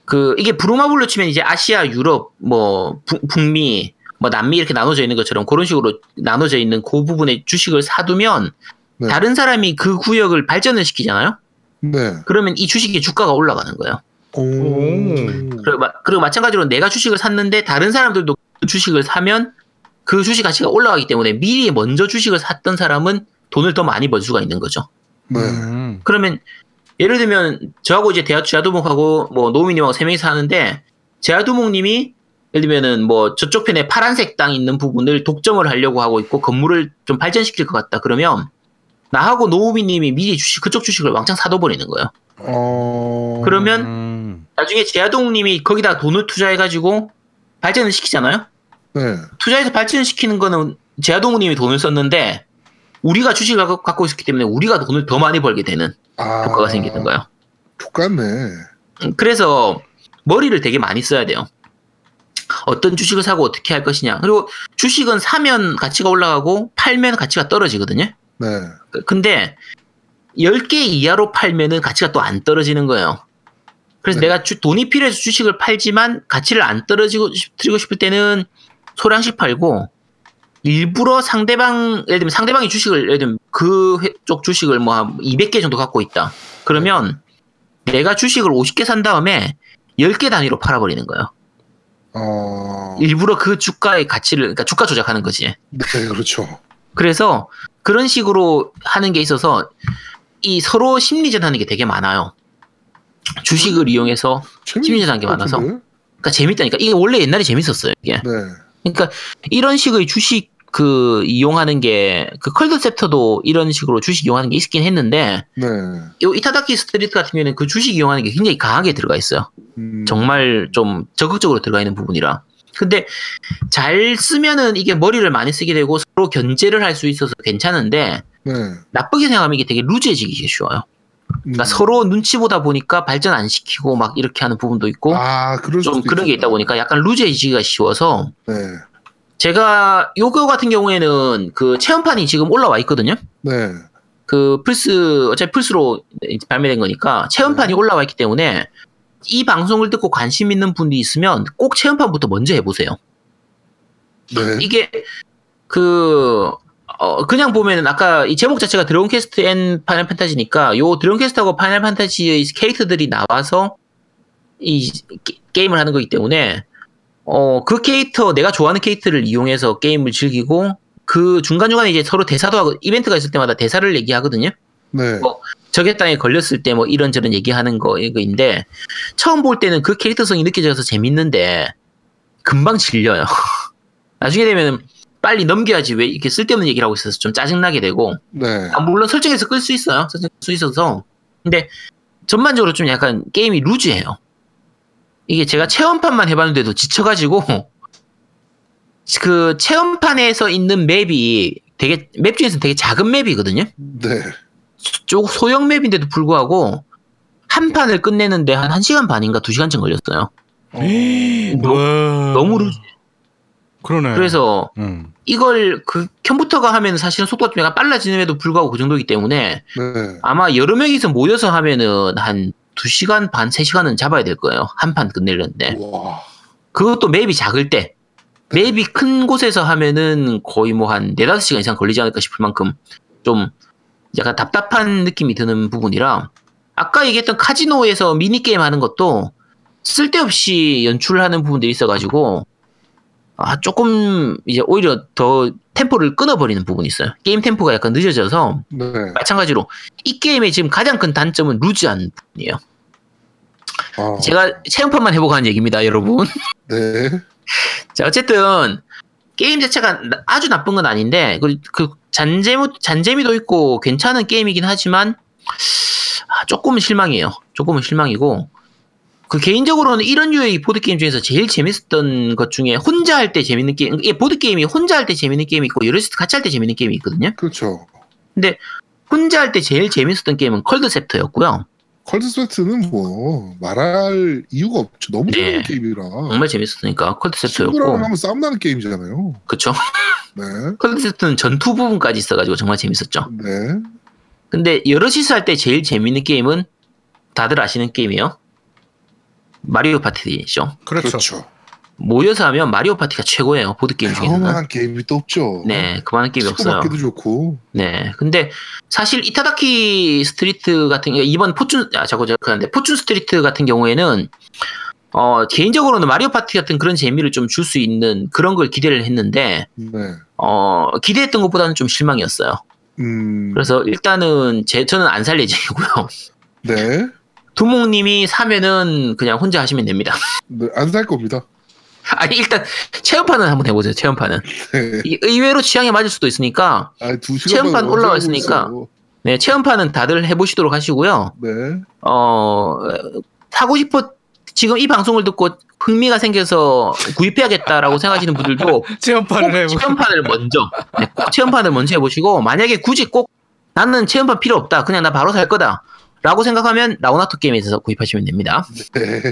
그 이게 부루마블로 치면 이제 아시아, 유럽, 뭐 북, 북미, 뭐 남미 이렇게 나눠져 있는 것처럼 그런 식으로 나눠져 있는 그 부분에 주식을 사두면 네. 다른 사람이 그 구역을 발전을 시키잖아요. 네. 그러면 이 주식의 주가가 올라가는 거예요. 오. 그리고, 마- 그리고 마찬가지로 내가 주식을 샀는데 다른 사람들도 그 주식을 사면 그 주식 가치가 올라가기 때문에 미리 먼저 주식을 샀던 사람은 돈을 더 많이 벌 수가 있는 거죠. 네. 음. 그러면 예를 들면 저하고 이제 대하 제아두목하고 뭐 노미님하고 세 명이서 하는데 제아두목님이 예를 들면은 뭐 저쪽 편에 파란색 땅 있는 부분을 독점을 하려고 하고 있고 건물을 좀 발전시킬 것 같다 그러면 나하고 노우미님이 미리 주식 그쪽 주식을 왕창 사둬버리는 거예요. 어. 그러면 음. 나중에 제아동님이 거기다 돈을 투자해가지고 발전을 시키잖아요. 네. 투자해서 발전시키는 거는 제아동님이 돈을 썼는데 우리가 주식을 갖고- 갖고 있었기 때문에 우리가 돈을 더 많이 벌게 되는 아. 효과가 생기는 거예요. 똑같네. 음, 그래서 머리를 되게 많이 써야 돼요. 어떤 주식을 사고 어떻게 할 것이냐. 그리고 주식은 사면 가치가 올라가고 팔면 가치가 떨어지거든요. 네. 그- 근데 10개 이하로 팔면은 가치가 또 안 떨어지는 거예요. 그래서 네. 내가 주- 돈이 필요해서 주식을 팔지만 가치를 안 떨어지고 싶- 드리고 싶을 때는 소량씩 팔고 일부러 상대방 예를 들면 상대방이 주식을 예를 들면 그쪽 주식을 뭐한 200개 정도 갖고 있다. 그러면 내가 주식을 50개 산 다음에 10개 단위로 팔아버리는 거예요. 어. 일부러 그 주가의 가치를 그러니까 주가 조작하는 거지. 네, 그렇죠. 그래서 그런 식으로 하는 게 있어서 이 서로 심리전 하는 게 되게 많아요. 주식을 이용해서 심리전 하는 게 많아서. 같은데? 그러니까 재밌다니까 이게 원래 옛날에 재밌었어요. 이게. 네. 그러니까 이런 식의 주식 그 이용하는 게 그 컬드셉터도 이런 식으로 주식 이용하는 게 있긴 했는데 네. 요 이타다키 스트리트 같은 경우에는 그 주식 이용하는 게 굉장히 강하게 들어가 있어요. 음. 정말 좀 적극적으로 들어가 있는 부분이라. 근데 잘 쓰면은 이게 머리를 많이 쓰게 되고 서로 견제를 할 수 있어서 괜찮은데 네. 나쁘게 생각하면 이게 되게 루즈해지기 쉬워요. 그러니까 음. 서로 눈치 보다 보니까 발전 안 시키고 막 이렇게 하는 부분도 있고 아, 좀 그런 게 있다. 보니까 약간 루즈해지기가 쉬워서 네. 제가 요거 같은 경우에는 그 체험판이 지금 올라와 있거든요. 네. 그 플스 어차피 플스로 발매된 거니까 체험판이 네. 올라와 있기 때문에 이 방송을 듣고 관심 있는 분이 있으면 꼭 체험판부터 먼저 해보세요. 네. 이게 그 어, 그냥 보면은 아까 이 제목 자체가 드래곤 퀘스트 앤 파이널 판타지니까 요 드래곤 퀘스트하고 파이널 판타지의 캐릭터들이 나와서 이 게- 게임을 하는 거기 때문에 어 그 캐릭터 내가 좋아하는 캐릭터를 이용해서 게임을 즐기고 그 중간중간에 이제 서로 대사도 하고 이벤트가 있을 때마다 대사를 얘기하거든요. 네. 뭐, 적의 땅에 걸렸을 때 뭐 이런저런 얘기하는 거 이거인데 처음 볼 때는 그 캐릭터성이 느껴져서 재밌는데 금방 질려요. [laughs] 나중에 되면 빨리 넘겨야지 왜 이렇게 쓸데없는 얘기를 하고 있어서 좀 짜증나게 되고 네. 아, 물론 설정해서 끌 수 있어요. 설정 끌수 있어서 근데 전반적으로 좀 약간 게임이 루즈해요. 이게 제가 체험판만 해봤는데도 지쳐가지고 [laughs] 그 체험판에서 있는 맵이 되게 맵 중에서 되게 작은 맵이거든요. 네. 쪽 소형 맵인데도 불구하고 한 판을 끝내는데 한 1시간 반인가 2시간쯤 걸렸어요. [gasps] 너무 너무 루즈. 그러네. 그래서 음. 이걸 그 컴퓨터가 하면 사실은 속도가 좀 약간 빨라지는데도 불구하고 그 정도이기 때문에 네. 아마 여러 명이서 모여서 하면은 한 2시간 반, 3시간은 잡아야 될 거예요. 한 판 끝내려는데. 와. 그것도 맵이 작을 때. 맵이 큰 곳에서 하면은 거의 뭐 한 4, 5시간 이상 걸리지 않을까 싶을 만큼 좀 약간 답답한 느낌이 드는 부분이라 아까 얘기했던 카지노에서 미니게임 하는 것도 쓸데없이 연출하는 부분들이 있어가지고 아, 조금 이제 오히려 더 템포를 끊어버리는 부분이 있어요. 게임 템포가 약간 늦어져서 네. 마찬가지로 이 게임의 지금 가장 큰 단점은 루즈한 부분이에요. 아. 제가 체험판만 해보고 하는 얘기입니다, 여러분. [laughs] 네. 자, 어쨌든 게임 자체가 나- 아주 나쁜 건 아닌데 그, 그 잔재미 잔재미도 있고 괜찮은 게임이긴 하지만 아, 조금은 실망이에요. 조금은 실망이고 그 개인적으로는 이런 유의 보드 게임 중에서 제일 재밌었던 것 중에 혼자 할 때 재밌는 게임, 이게 보드 게임이 혼자 할 때 재밌는 게임이 있고 여럿이 같이 할 때 재밌는 게임이 있거든요. 그렇죠. 근데 혼자 할 때 제일 재밌었던 게임은 컬드셉터였고요. 컬드셉터는 뭐 말할 이유가 없죠. 너무 네. 재밌는 게임이라. 정말 재밌었으니까 친구랑 컬드셉터였고, 하면 싸움 나는 게임이잖아요. 그쵸? [laughs] 네. 컬드셉터는 전투 부분까지 있어가지고 정말 재밌었죠. 네. 근데 여럿이서 할 때 제일 재밌는 게임은 다들 아시는 게임이에요. 마리오 파티죠. 그렇죠. 그렇죠. 모여서 하면 마리오 파티가 최고예요. 보드 게임 중에서는. 그만한 게임이 또 없죠. 네, 그만한 게임이 없어요. 치고받기도 좋고. 네, 근데 사실 이타다키 스트리트 같은 게 이번 포춘 아 자꾸 저 그런데 포춘 스트리트 같은 경우에는 어 개인적으로는 마리오 파티 같은 그런 재미를 좀 줄 수 있는 그런 걸 기대를 했는데 네. 어 기대했던 것보다는 좀 실망이었어요. 음. 그래서 일단은 제 저는 안 살 예정이고요. 네. 두목님이 사면은 그냥 혼자 하시면 됩니다. [laughs] 네. 안살 겁니다. 아니 일단 체험판은 한번 해보세요. 체험판은 네. 의외로 취향에 맞을 수도 있으니까 아, 두 시간 체험판 올라와 있으니까. 네 체험판은 다들 해보시도록 하시고요. 네. 어 사고 싶어 지금 이 방송을 듣고 흥미가 생겨서 구입해야겠다라고 생각하시는 분들도 [laughs] 꼭 체험판을 해보. 체험판을 먼저 네, 꼭 체험판을 먼저 해보시고 만약에 굳이 꼭 나는 체험판 필요 없다 그냥 나 바로 살 거다 라고 생각하면 라오나토 게임에서 구입하시면 됩니다. 네.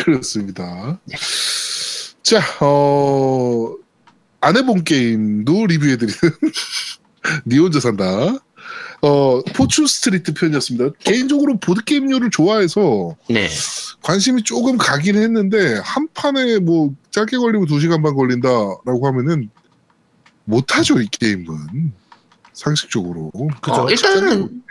[laughs] 그렇습니다. 자, 어, 안 해본 게임도 리뷰해드리는 [laughs] 니 혼자 산다. 어, 포춘 스트리트 편이었습니다. 개인적으로 보드게임류를 좋아해서 네, 관심이 조금 가긴 했는데, 한 판에 뭐, 짧게 걸리면 두 시간 반 걸린다라고 하면은, 못하죠, 이 게임은. 상식적으로. 그죠. 어, 일단은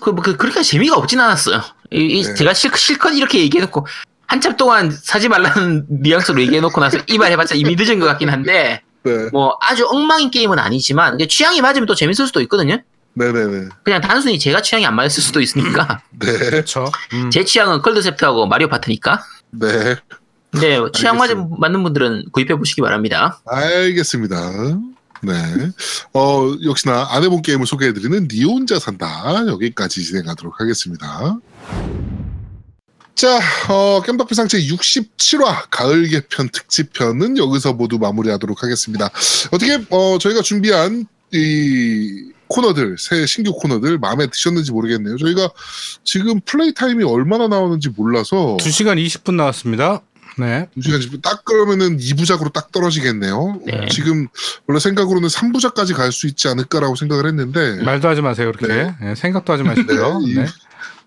그, 그 그렇게 재미가 없진 않았어요. 이, 이 네. 제가 실, 실컷 이렇게 얘기해놓고 한참 동안 사지 말라는 [laughs] 뉘앙스로 얘기해놓고 나서 이말 해봤자 이미 늦은 것 같긴 한데 네. 뭐 아주 엉망인 게임은 아니지만 이게 취향이 맞으면 또 재밌을 수도 있거든요. 네네네. 그냥 단순히 제가 취향이 안 맞을 수도 있으니까 네. 그렇죠. 음. 제 취향은 컬드셉트하고 마리오 파트니까. 네. 근데 취향 맞, 알겠습니다. 맞는 분들은 구입해 보시기 바랍니다. 알겠습니다. 네. 어, 역시나 안 해본 게임을 소개해드리는 니 혼자 산다. 여기까지 진행하도록 하겠습니다. 자, 어, 겜덕비상 제 67화 가을 개편 특집편은 여기서 모두 마무리하도록 하겠습니다. 어떻게, 어, 저희가 준비한 이 코너들, 새 신규 코너들 마음에 드셨는지 모르겠네요. 저희가 지금 플레이 타임이 얼마나 나오는지 몰라서 2시간 20분 나왔습니다. 네. 2시간 10분 딱 그러면은 2부작으로 딱 떨어지겠네요. 네. 지금 원래 생각으로는 3부작까지 갈 수 있지 않을까라고 생각을 했는데 말도 하지 마세요, 그렇게. 네. 네, 생각도 하지 마시고요. 네, 네.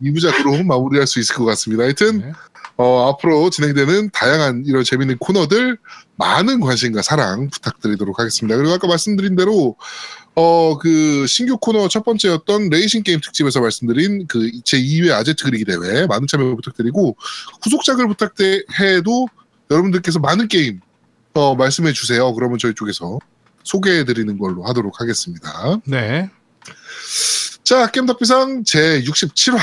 2부작으로 마무리할 수 있을 것 같습니다. 하여튼 네. 어, 앞으로 진행되는 다양한 이런 재밌는 코너들 많은 관심과 사랑 부탁드리도록 하겠습니다. 그리고 아까 말씀드린 대로 어, 그 신규 코너 첫 번째였던 레이싱 게임 특집에서 말씀드린 그 제 2회 아제트 그리기 대회 많은 참여 부탁드리고 후속작을 부탁해도 여러분들께서 많은 게임 어, 말씀해 주세요. 그러면 저희 쪽에서 소개해 드리는 걸로 하도록 하겠습니다. 네. 자, 겜덕비상 제 67화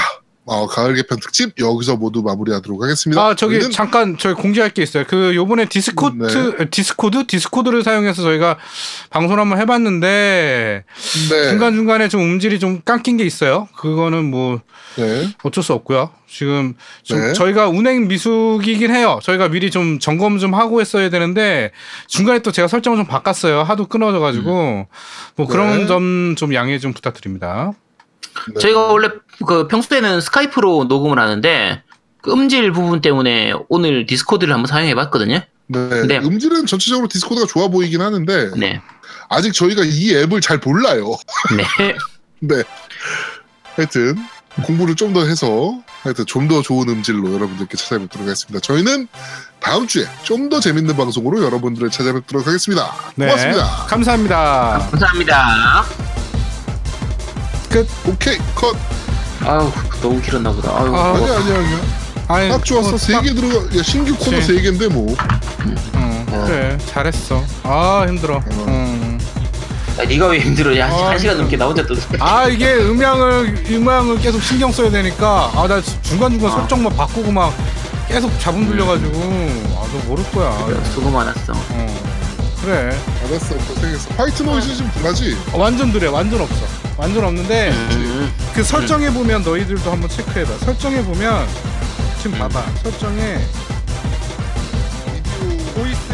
어, 가을 개편 특집 여기서 모두 마무리하도록 하겠습니다. 아 저기 저희는 잠깐 저희 공지할 게 있어요. 그 요번에 디스코드 네. 디스코드 디스코드를 사용해서 저희가 방송 을 한번 해봤는데 네, 중간 중간에 좀 음질이 좀 깎인 게 있어요. 그거는 뭐 네, 어쩔 수 없고요. 지금 좀 네. 저희가 운행 미숙이긴 해요. 저희가 미리 좀 점검 좀 하고 했어야 되는데 중간에 또 제가 설정을 좀 바꿨어요. 하도 끊어져가지고 뭐 그런 네. 점좀 양해 좀 부탁드립니다. 네. 저희가 원래 그 평소에는 스카이프로 녹음을 하는데 그 음질 부분 때문에 오늘 디스코드를 한번 사용해 봤거든요. 네, 네. 음질은 전체적으로 디스코드가 좋아 보이긴 하는데 네. 아직 저희가 이 앱을 잘 몰라요. 네. [laughs] 네, 하여튼 공부를 좀 더 해서 하여튼 좀 더 좋은 음질로 여러분들께 찾아뵙도록 하겠습니다. 저희는 다음 주에 좀 더 재밌는 방송으로 여러분들을 찾아뵙도록 하겠습니다. 네. 고맙습니다. 감사합니다. 감사합니다. 오케이 컷. 아우 너무 길었나 보다. 아유, 아, 아니야 아니야 아니야. 아니, 딱 좋았어. 뭐, 세개 들어가. 야, 신규 코너 그치. 세 개인데 뭐. 어, 그래 잘했어. 아 힘들어. 음. 야, 네가 왜 힘들어? 야, 아, 한 시간 넘게 나 혼자 또. [laughs] 아 이게 음향을 음향을 계속 신경 써야 되니까 아 나 중간 중간 아. 설정 막 바꾸고 막 계속 자본 들려가지고 아너 모를 거야. 그래, 수고 많았어. 어 그래. 알았어 고생했어. white noise 좀 덜하지? 어, 완전 그래 완전 없어. 완전 없는데 음, 그 설정해 보면 너희들도 한번 체크해봐. 설정해 보면 지금 봐봐. 설정에 voice